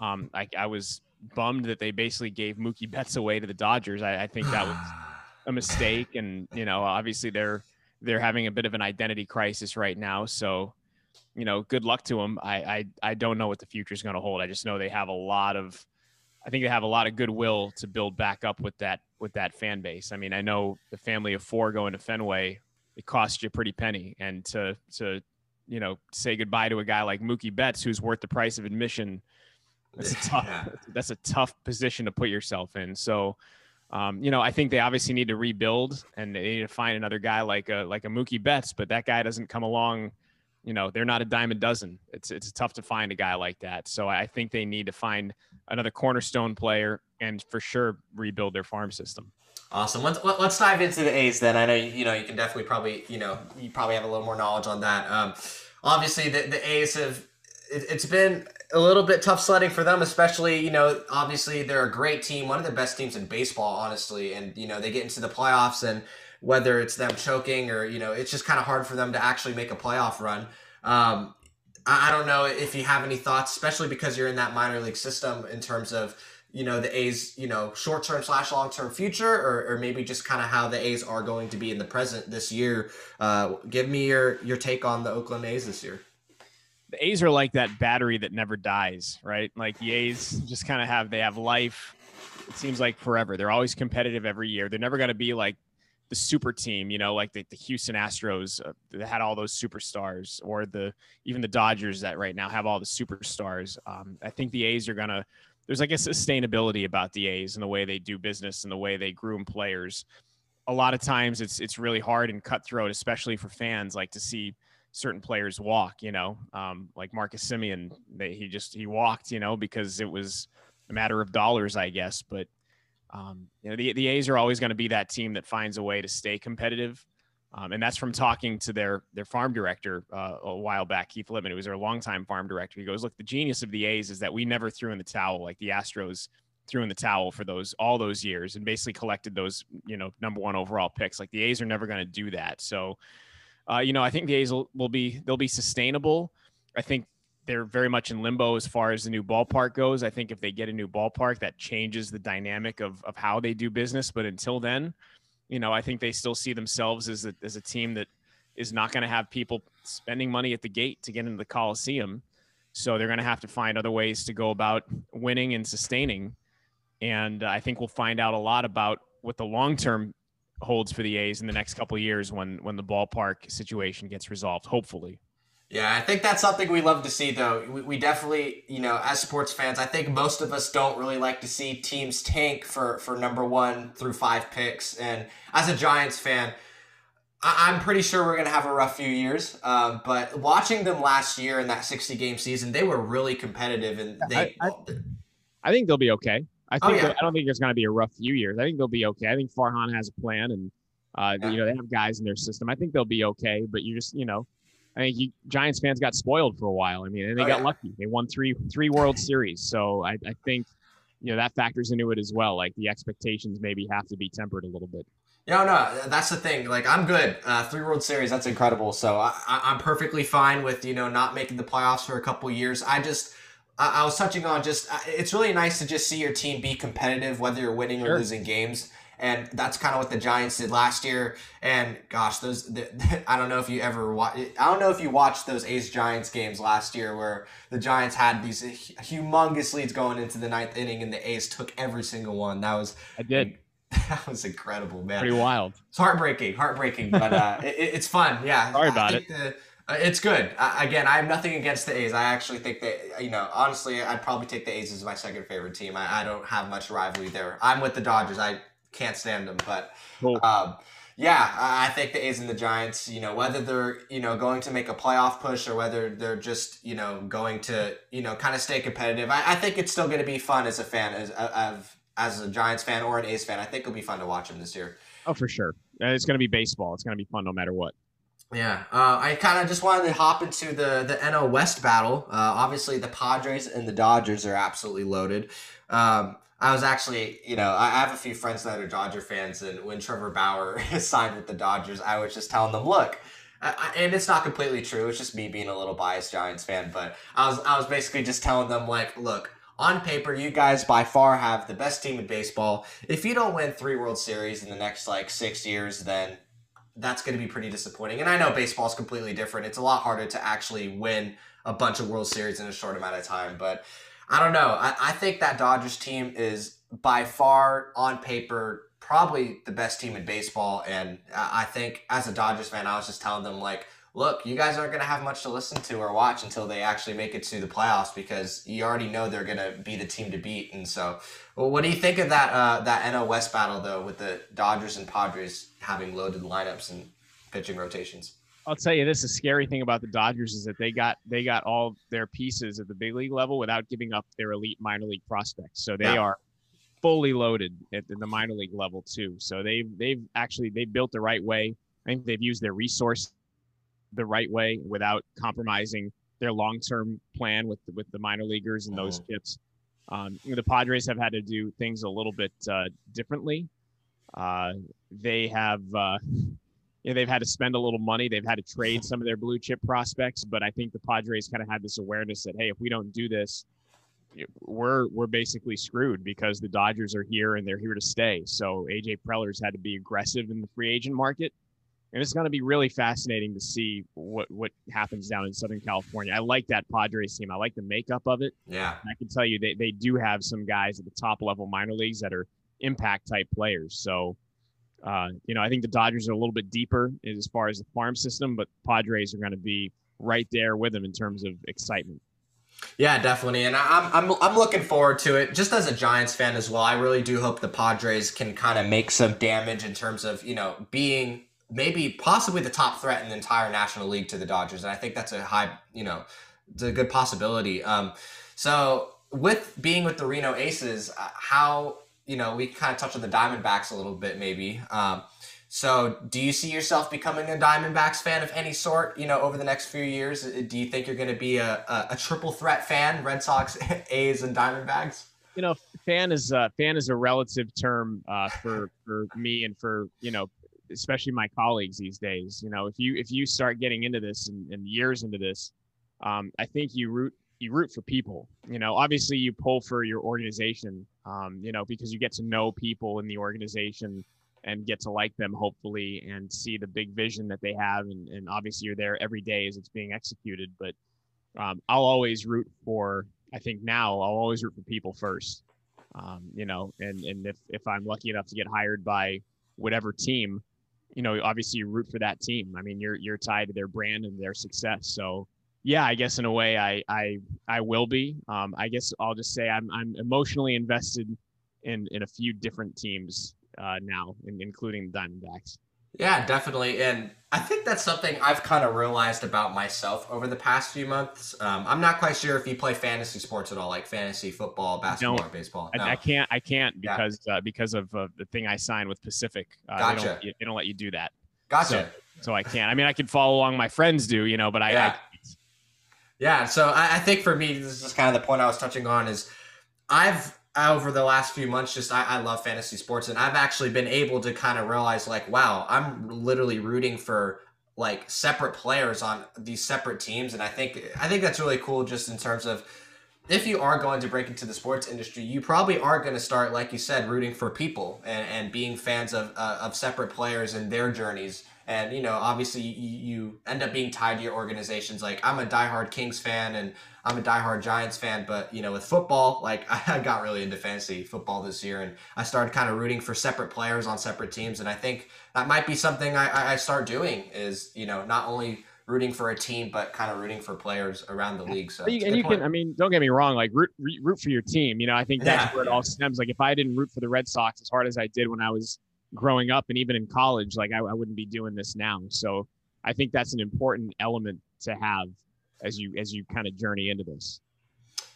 Um, I, I was bummed that they basically gave Mookie [laughs] Betts away to the Dodgers. I, I think that was [sighs] a mistake, and you know, obviously they're they're having a bit of an identity crisis right now. So, you know, good luck to them. I I, I don't know what the future is going to hold. I just know they have a lot of, I think they have a lot of goodwill to build back up with that with that fan base. I mean, I know the family of four going to Fenway, it costs you a pretty penny, and to to you know say goodbye to a guy like Mookie Betts who's worth the price of admission that's a [laughs] tough. That's a tough position to put yourself in. So, um, you know, I think they obviously need to rebuild and they need to find another guy like a like a Mookie Betts, but that guy doesn't come along. You know, they're not a dime a dozen. It's it's tough to find a guy like that. So I think they need to find another cornerstone player and for sure rebuild their farm system. Awesome. Let's let's dive into the A's then. I know you know you can definitely probably you know you probably have a little more knowledge on that. Um, obviously the the A's have it, has been a little bit tough sledding for them, especially, you know, obviously they're a great team, one of the best teams in baseball, honestly. And, you know, they get into the playoffs and whether it's them choking or, you know, it's just kind of hard for them to actually make a playoff run. Um, I, I don't know if you have any thoughts, especially because you're in that minor league system in terms of, you know, the A's, you know, short term slash long term future, or, or maybe just kind of how the A's are going to be in the present this year. Uh, give me your, your take on the Oakland A's this year the A's are like that battery that never dies, right? Like the A's just kind of have they have life. It seems like forever. They're always competitive every year. They're never going to be like the super team, you know, like the, the Houston Astros uh, that had all those superstars, or the even the Dodgers that right now have all the superstars. Um, I think the A's are gonna. There's like a sustainability about the A's and the way they do business and the way they groom players. A lot of times, it's it's really hard and cutthroat, especially for fans, like to see certain players walk, you know, um, like Marcus Semien, they, he just, he walked, you know, because it was a matter of dollars, I guess. But, um, you know, the, the A's are always going to be that team that finds a way to stay competitive. Um, and that's from talking to their, their farm director uh, a while back, Keith Lieppman, who was their longtime farm director. He goes, look, the genius of the A's is that we never threw in the towel like the Astros threw in the towel for those, all those years and basically collected those, you know, number one overall picks. Like the A's are never going to do that. So, uh, you know, I think the A's will, will be they'll be sustainable. I think they're very much in limbo as far as the new ballpark goes. I think if they get a new ballpark, that changes the dynamic of of how they do business. But until then, you know, I think they still see themselves as a as a team that is not going to have people spending money at the gate to get into the Coliseum. So they're going to have to find other ways to go about winning and sustaining. And I think we'll find out a lot about what the long term holds for the A's in the next couple years when when the ballpark situation gets resolved. Hopefully. Yeah, I think that's something we love to see, though. We, we definitely, you know, as sports fans, I think most of us don't really like to see teams tank for for number one through five picks. And as a Giants fan, I, am pretty sure we're gonna have a rough few years. Uh, but watching them last year in that 60 game season, they were really competitive, and they. I, I, I think they'll be okay. I oh, think oh, yeah. I don't think there's going to be a rough few years. I think they'll be okay. I think Farhan has a plan, and uh, yeah. you know they have guys in their system. I think they'll be okay. But you just you know, I think you, Giants fans got spoiled for a while. I mean, and they oh, got yeah. lucky. They won three three World Series, so I, I think you know that factors into it as well. Like the expectations maybe have to be tempered a little bit. No, no, that's the thing. Like I'm good. Uh, three World Series, that's incredible. So I, I'm perfectly fine with you know not making the playoffs for a couple years. I just I, was touching on just uh, it's really nice to just see your team be competitive, whether you're winning sure. or losing games. And that's kind of what the Giants did last year. And gosh, those the, [laughs] I don't know if you ever watch. I don't know if you watched those A's Giants games last year where the Giants had these humongous leads going into the ninth inning, and the A's took every single one. That was I did. [laughs] That was incredible, man. Pretty wild. It's heartbreaking, heartbreaking, but uh, [laughs] it, it's fun. Yeah. Sorry about it. The, uh, it's good. again, I have nothing against the A's. I actually think that, you know, honestly, I'd probably take the A's as my second favorite team. I, I don't have much rivalry there. I'm with the Dodgers. I can't stand them. But cool. um, yeah, I think the A's and the Giants, you know, whether they're, you know, going to make a playoff push or whether they're just, you know, going to, you know, kind of stay competitive, I, I think it's still going to be fun as a fan, as, of, as a Giants fan or an A's fan. I think it'll be fun to watch them this year. Oh, for sure. It's going to be baseball. It's going to be fun no matter what. Yeah, uh, I kind of just wanted to hop into the the NL West battle. Uh, obviously, the Padres and the Dodgers are absolutely loaded. Um, I was actually, you know, I have a few friends that are Dodger fans, and when Trevor Bauer [laughs] signed with the Dodgers, I was just telling them, look, I, and it's not completely true. It's just me being a little biased Giants fan, but I was, I was basically just telling them, like, look, on paper, you guys by far have the best team in baseball. If you don't win three World Series in the next like six years, then that's going to be pretty disappointing. And I know baseball is completely different. It's a lot harder to actually win a bunch of World Series in a short amount of time, but I don't know. I, I think that Dodgers team is by far on paper probably the best team in baseball. And I think as a Dodgers fan, I was just telling them like, look, you guys aren't going to have much to listen to or watch until they actually make it to the playoffs because you already know they're going to be the team to beat. And so, well, what do you think of that uh, that NL West battle though, with the Dodgers and Padres having loaded lineups and pitching rotations? I'll tell you this: the scary thing about the Dodgers is that they got they got all their pieces at the big league level without giving up their elite minor league prospects. So they yeah. are fully loaded at the minor league level too. So they've they've actually they built the right way. I think they've used their resource the right way without compromising their long term plan with with the minor leaguers and those mm-hmm. chips. Um, the Padres have had to do things a little bit uh, differently. Uh, they have uh, you know, they've had to spend a little money. They've had to trade some of their blue chip prospects, but I think the Padres kind of had this awareness that hey, if we don't do this, we're we're basically screwed because the Dodgers are here and they're here to stay. So AJ Preller's had to be aggressive in the free agent market, and it's going to be really fascinating to see what what happens down in Southern California. I like that Padres team. I like the makeup of it. Yeah, I can tell you they they do have some guys at the top level minor leagues that are impact type players. So uh, you know, I think the Dodgers are a little bit deeper as far as the farm system, but Padres are going to be right there with them in terms of excitement. Yeah, definitely, and I'm I'm I'm looking forward to it. Just as a Giants fan as well, I really do hope the Padres can kind of make some damage in terms of you know being maybe possibly the top threat in the entire National League to the Dodgers, and I think that's a high you know it's a good possibility. Um, so with being with the Reno Aces, uh, how you know, we kind of touched on the Diamondbacks a little bit, maybe. Um, so, do you see yourself becoming a Diamondbacks fan of any sort? You know, over the next few years, uh, do you think you're going to be a, a, a, triple threat fan, Red Sox, [laughs] A's, and Diamondbacks? You know, fan is uh, fan is a relative term uh, for for me and for you know, especially my colleagues these days. You know, if you if you start getting into this and, and years into this, um, I think you root you root for people. You know, obviously you pull for your organization. Um, you know, because you get to know people in the organization and get to like them hopefully and see the big vision that they have and, and obviously you're there every day as it's being executed but um, i'll always root for i think now i'll always root for people first um, you know and and if if i'm lucky enough to get hired by whatever team you know obviously you root for that team i mean you're you're tied to their brand and their success so yeah, I guess in a way I I I will be. Um, I guess I'll just say I'm I'm emotionally invested in in a few different teams uh, now, in, including the Diamondbacks. Yeah, definitely, and I think that's something I've kind of realized about myself over the past few months. Um, I'm not quite sure if you play fantasy sports at all, like fantasy football, basketball, or baseball. No. I, I, can't. I can't because yeah. uh, because of uh, the thing I signed with Pacific. Uh, gotcha. They don't, they don't, let you do that. Gotcha. So, so, I can't. I mean, I can follow along. My friends do, you know, but I, yeah. I yeah, so I, I think for me, this is kind of the point I was touching on is I've over the last few months just I, I, love fantasy sports and i've actually been able to kind of realize like wow i'm literally rooting for like separate players on these separate teams and i think i think that's really cool just in terms of if you are going to break into the sports industry you probably are going to start like you said rooting for people and, and being fans of, uh, of separate players and their journeys and you know obviously you, you end up being tied to your organizations like i'm a diehard kings fan and i'm a diehard giants fan but you know with football like [laughs] i got really into fantasy football this year and i started kind of rooting for separate players on separate teams and i think that might be something i, I start doing is you know not only rooting for a team, but kind of rooting for players around the league. So, you, and you point. can, I mean, don't get me wrong, like root, root for your team. You know, I think that's yeah. where it all stems. Like if I didn't root for the Red Sox as hard as I did when I was growing up and even in college, like I, I wouldn't be doing this now. So I think that's an important element to have as you as you kind of journey into this.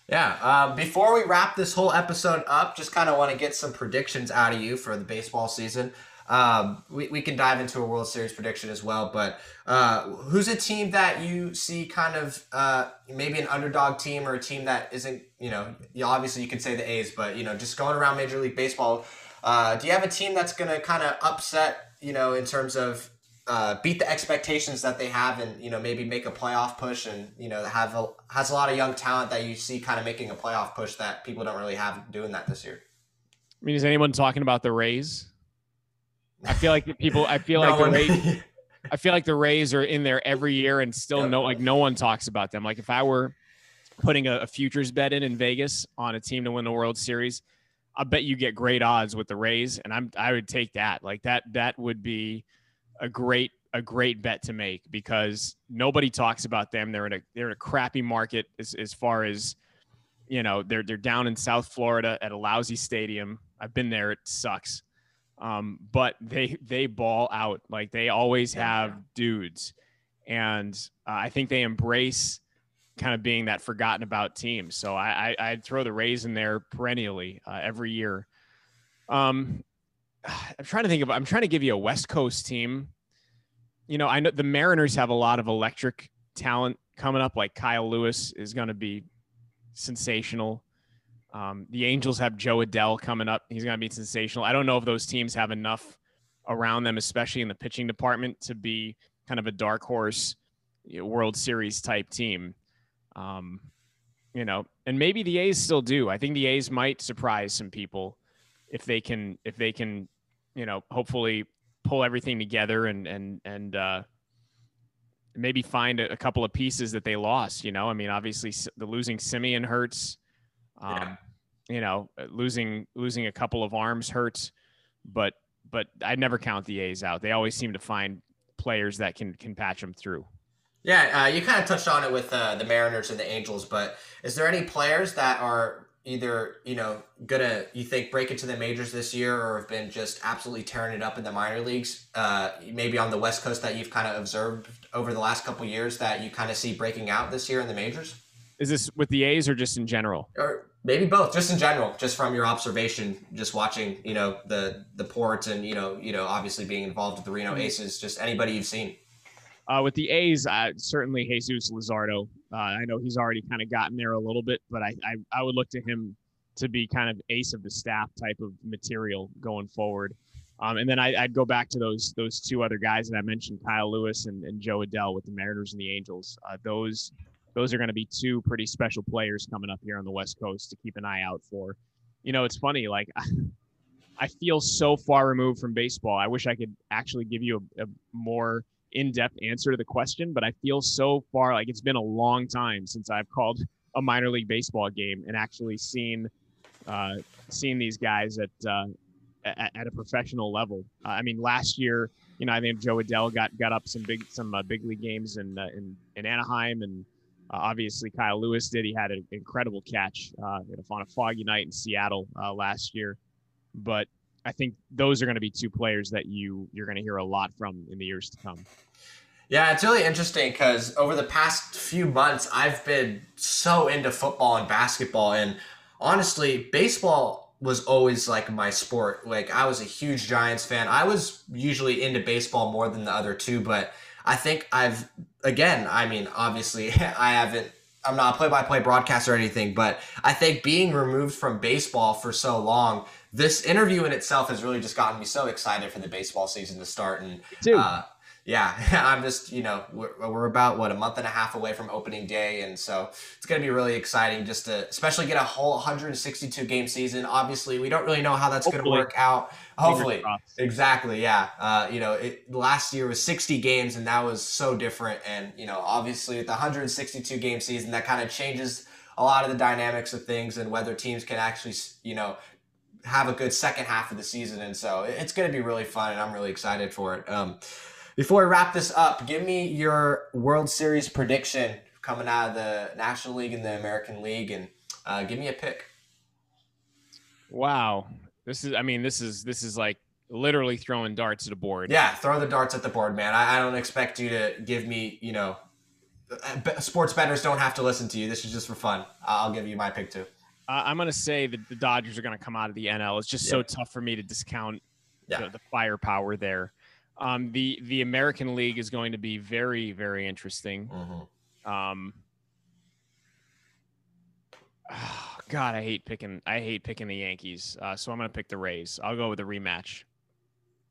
Yeah. Uh, before we wrap this whole episode up, just kind of want to get some predictions out of you for the baseball season. Um, we, we can dive into a World Series prediction as well, but uh, who's a team that you see kind of uh, maybe an underdog team or a team that isn't, you know, obviously you can say the A's, but, you know, just going around Major League Baseball, uh, do you have a team that's going to kind of upset, you know, in terms of uh, beat the expectations that they have and you know maybe make a playoff push and you know have a, has a lot of young talent that you see kind of making a playoff push that people don't really have doing that this year. I mean, is anyone talking about the Rays? I feel like people. I feel [laughs] no like one. the Rays. [laughs] I feel like the Rays are in there every year and still yep. no like no one talks about them. Like if I were putting a, a futures bet in in Vegas on a team to win the World Series, I bet you get great odds with the Rays, and I'm I would take that. Like that that would be a great a great bet to make because nobody talks about them. They're in a they're in a crappy market as, as far as you know they're they're down in South Florida at a lousy stadium. I've been there. It sucks. Um, but they they ball out like they always have dudes, and uh, I think they embrace kind of being that forgotten about team. So I, I would throw the Rays in there perennially uh, every year. Um, [sighs] I'm trying to think of. I'm trying to give you a West Coast team. You know, I know the Mariners have a lot of electric talent coming up. Like Kyle Lewis is going to be sensational. Um, the Angels have Jo Adell coming up. He's going to be sensational. I don't know if those teams have enough around them, especially in the pitching department, to be kind of a dark horse you know, World Series type team. Um, you know, and maybe the A's still do. I think the A's might surprise some people if they can if they can you know, hopefully pull everything together and and and uh, maybe find a, a, couple of pieces that they lost. You know, I mean, obviously the losing Semien hurts. Um, yeah. You know, losing losing a couple of arms hurts, but but I never count the A's out. They always seem to find players that can can patch them through. Yeah, uh, you kind of touched on it with uh, the Mariners and the Angels, but is there any players that are either you know gonna you think break into the majors this year or have been just absolutely tearing it up in the minor leagues uh, maybe on the west coast that you've kind of observed over the last couple years that you kind of see breaking out this year in the majors? Is this with the a's or just in general? Or maybe both just in general just from your observation just watching you know the the ports and you know you know obviously being involved with the reno mm-hmm. aces just anybody you've seen uh, with the A's, uh, certainly Jesus Luzardo. Uh, I know he's already kind of gotten there a little bit, but I, I, I would look to him to be kind of ace of the staff type of material going forward. Um, and then I, would go back to those those two other guys that I mentioned, Kyle Lewis and, and Jo Adell with the Mariners and the Angels. Uh, those those are going to be two pretty special players coming up here on the West Coast to keep an eye out for. You know, it's funny, like [laughs] I feel so far removed from baseball. I wish I could actually give you a, a more in-depth answer to the question, but I feel so far like it's been a long time since I've called a minor league baseball game and actually seen uh, seen these guys at, uh, at, at a professional level. Uh, I mean, last year, you know, I think Jo Adell got got up some big some uh, big league games in uh, in, in Anaheim, and uh, obviously Kyle Lewis did. He had an incredible catch on a foggy night in Seattle last year, but I think those are going to be two players that you you're going to hear a lot from in the years to come. Yeah, it's really interesting because over the past few months, I've been so into football and basketball, and honestly, baseball was always like my sport. Like I was a huge Giants fan. I was usually into baseball more than the other two, but I think I've again. I mean, obviously, [laughs] I haven't. I'm not a play-by-play broadcaster or anything, but I think being removed from baseball for so long this interview in itself has really just gotten me so excited for the baseball season to start. And uh, yeah, [laughs] I'm just, you know, we're, we're about what a month and a half away from opening day. And so it's going to be really exciting just to especially get a whole 162 game season. Obviously, we don't really know how that's going to work out. Hopefully. Exactly. Yeah. Uh, you know, it, last year was 60 games and that was so different. And, you know, obviously with the 162 game season, that kind of changes a lot of the dynamics of things and whether teams can actually, you know, have a good second half of the season. And so it's going to be really fun, and I'm really excited for it. Um, before I wrap this up, give me your World Series prediction coming out of the National League and the American League, and uh, give me a pick. Wow, this is. I mean, this is this is like literally throwing darts at a board. Yeah, throw the darts at the board, man. I, I don't expect you to give me, you know, uh, sports bettors don't have to listen to you. This is just for fun. I'll give you my pick too. Uh, I'm going to say that the Dodgers are going to come out of the NL. It's just yeah. so tough for me to discount yeah. the, the, firepower there. Um, the the American League is going to be very very interesting. Mm-hmm. Um, oh, God, I hate picking. I hate picking the Yankees. Uh, so I'm going to pick the Rays. I'll go with the rematch.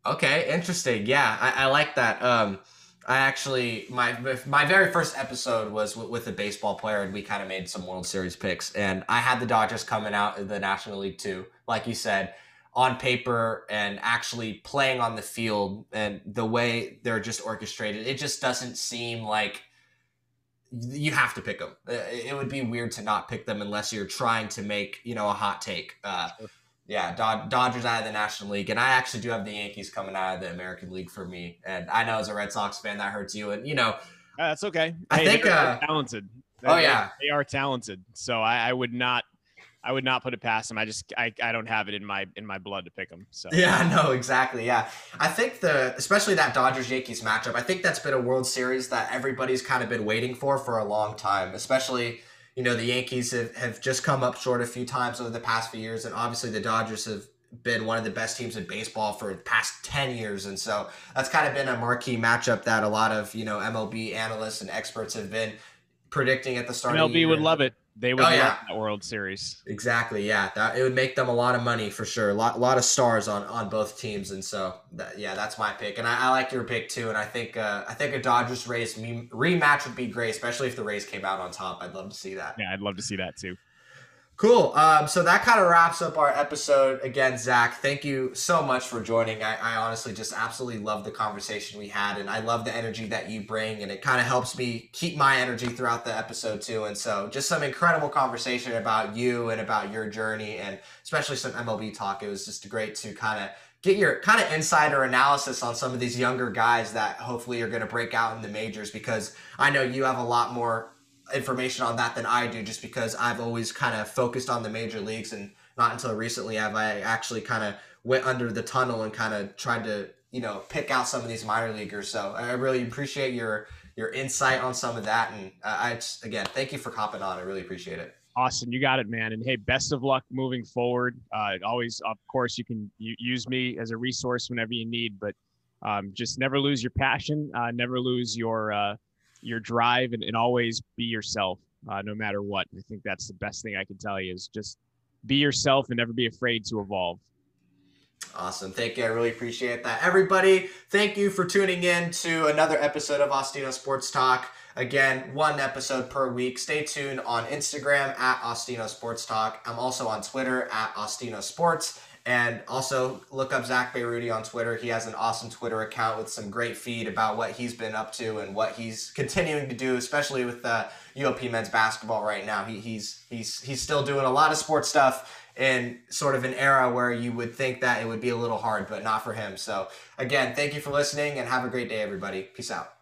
Okay, interesting. Yeah, I, I like that. Um, I actually my my very first episode was with, with a baseball player, and we kind of made some World Series picks. And I had the Dodgers coming out in the National League too, like you said, on paper and actually playing on the field, and the way they're just orchestrated, it just doesn't seem like you have to pick them. It would be weird to not pick them unless you're trying to make you know a hot take. Uh, yeah, Dodgers out of the National League, and I actually do have the Yankees coming out of the American League for me. And I know as a Red Sox fan that hurts you, and you know uh, that's okay. I hey, think they're, uh, talented. oh yeah, they are talented. So I, I, would not, I would not put it past them. I just, I, I don't have it in my in my blood to pick them. So yeah, [laughs] no, exactly. Yeah, I think the especially that Dodgers Yankees matchup. I think that's been a World Series that everybody's kind of been waiting for for a long time, especially you know, the Yankees have, have just come up short a few times over the past few years. And obviously the Dodgers have been one of the best teams in baseball for the past 10 years. And so that's kind of been a marquee matchup that a lot of, you know, MLB analysts and experts have been predicting at the start MLB the would love it. They would oh, yeah. that World Series. Exactly. Yeah, that it would make them a lot of money for sure. A lot, a lot of stars on on both teams, and so that, yeah, that's my pick. And I, I, like your pick too. And I think uh, I think a Dodgers Rays rematch would be great, especially if the Rays came out on top. I'd love to see that. Yeah, I'd love to see that too. Cool. Um, so that kind of wraps up our episode. Again, Zack, thank you so much for joining. I, I, honestly just absolutely love the conversation we had, and I love the energy that you bring, and it kind of helps me keep my energy throughout the episode too. And so, just some incredible conversation about you and about your journey, and especially some MLB talk. It was just great to kind of get your kind of insider analysis on some of these younger guys that hopefully are going to break out in the majors because I know you have a lot more information on that than I do, just because I've always kind of focused on the major leagues, and not until recently have I actually kind of went under the tunnel and kind of tried to you know pick out some of these minor leaguers. So I really appreciate your your insight on some of that, and I just, again thank you for copping on. I really appreciate it. Austin, you got it, man. And hey, best of luck moving forward. Uh, always, of course, you can use me as a resource whenever you need, but um, just never lose your passion, uh, never lose your uh, your drive and, and always be yourself uh, no matter what. I think that's the best thing I can tell you is just be yourself and never be afraid to evolve. Awesome. Thank you. I really appreciate that. Everybody, thank you for tuning in to another episode of Austino Sports Talk. Again, one episode per week. Stay tuned on Instagram at Austino Sports Talk. I'm also on Twitter at Austino Sports. And also look up Zack Bayrouty on Twitter. He has an awesome Twitter account with some great feed about what he's been up to and what he's continuing to do, especially with uh, UOP men's basketball right now. He, he's he's he's still doing a lot of sports stuff in sort of an era where you would think that it would be a little hard, but not for him. So again, thank you for listening and have a great day, everybody. Peace out.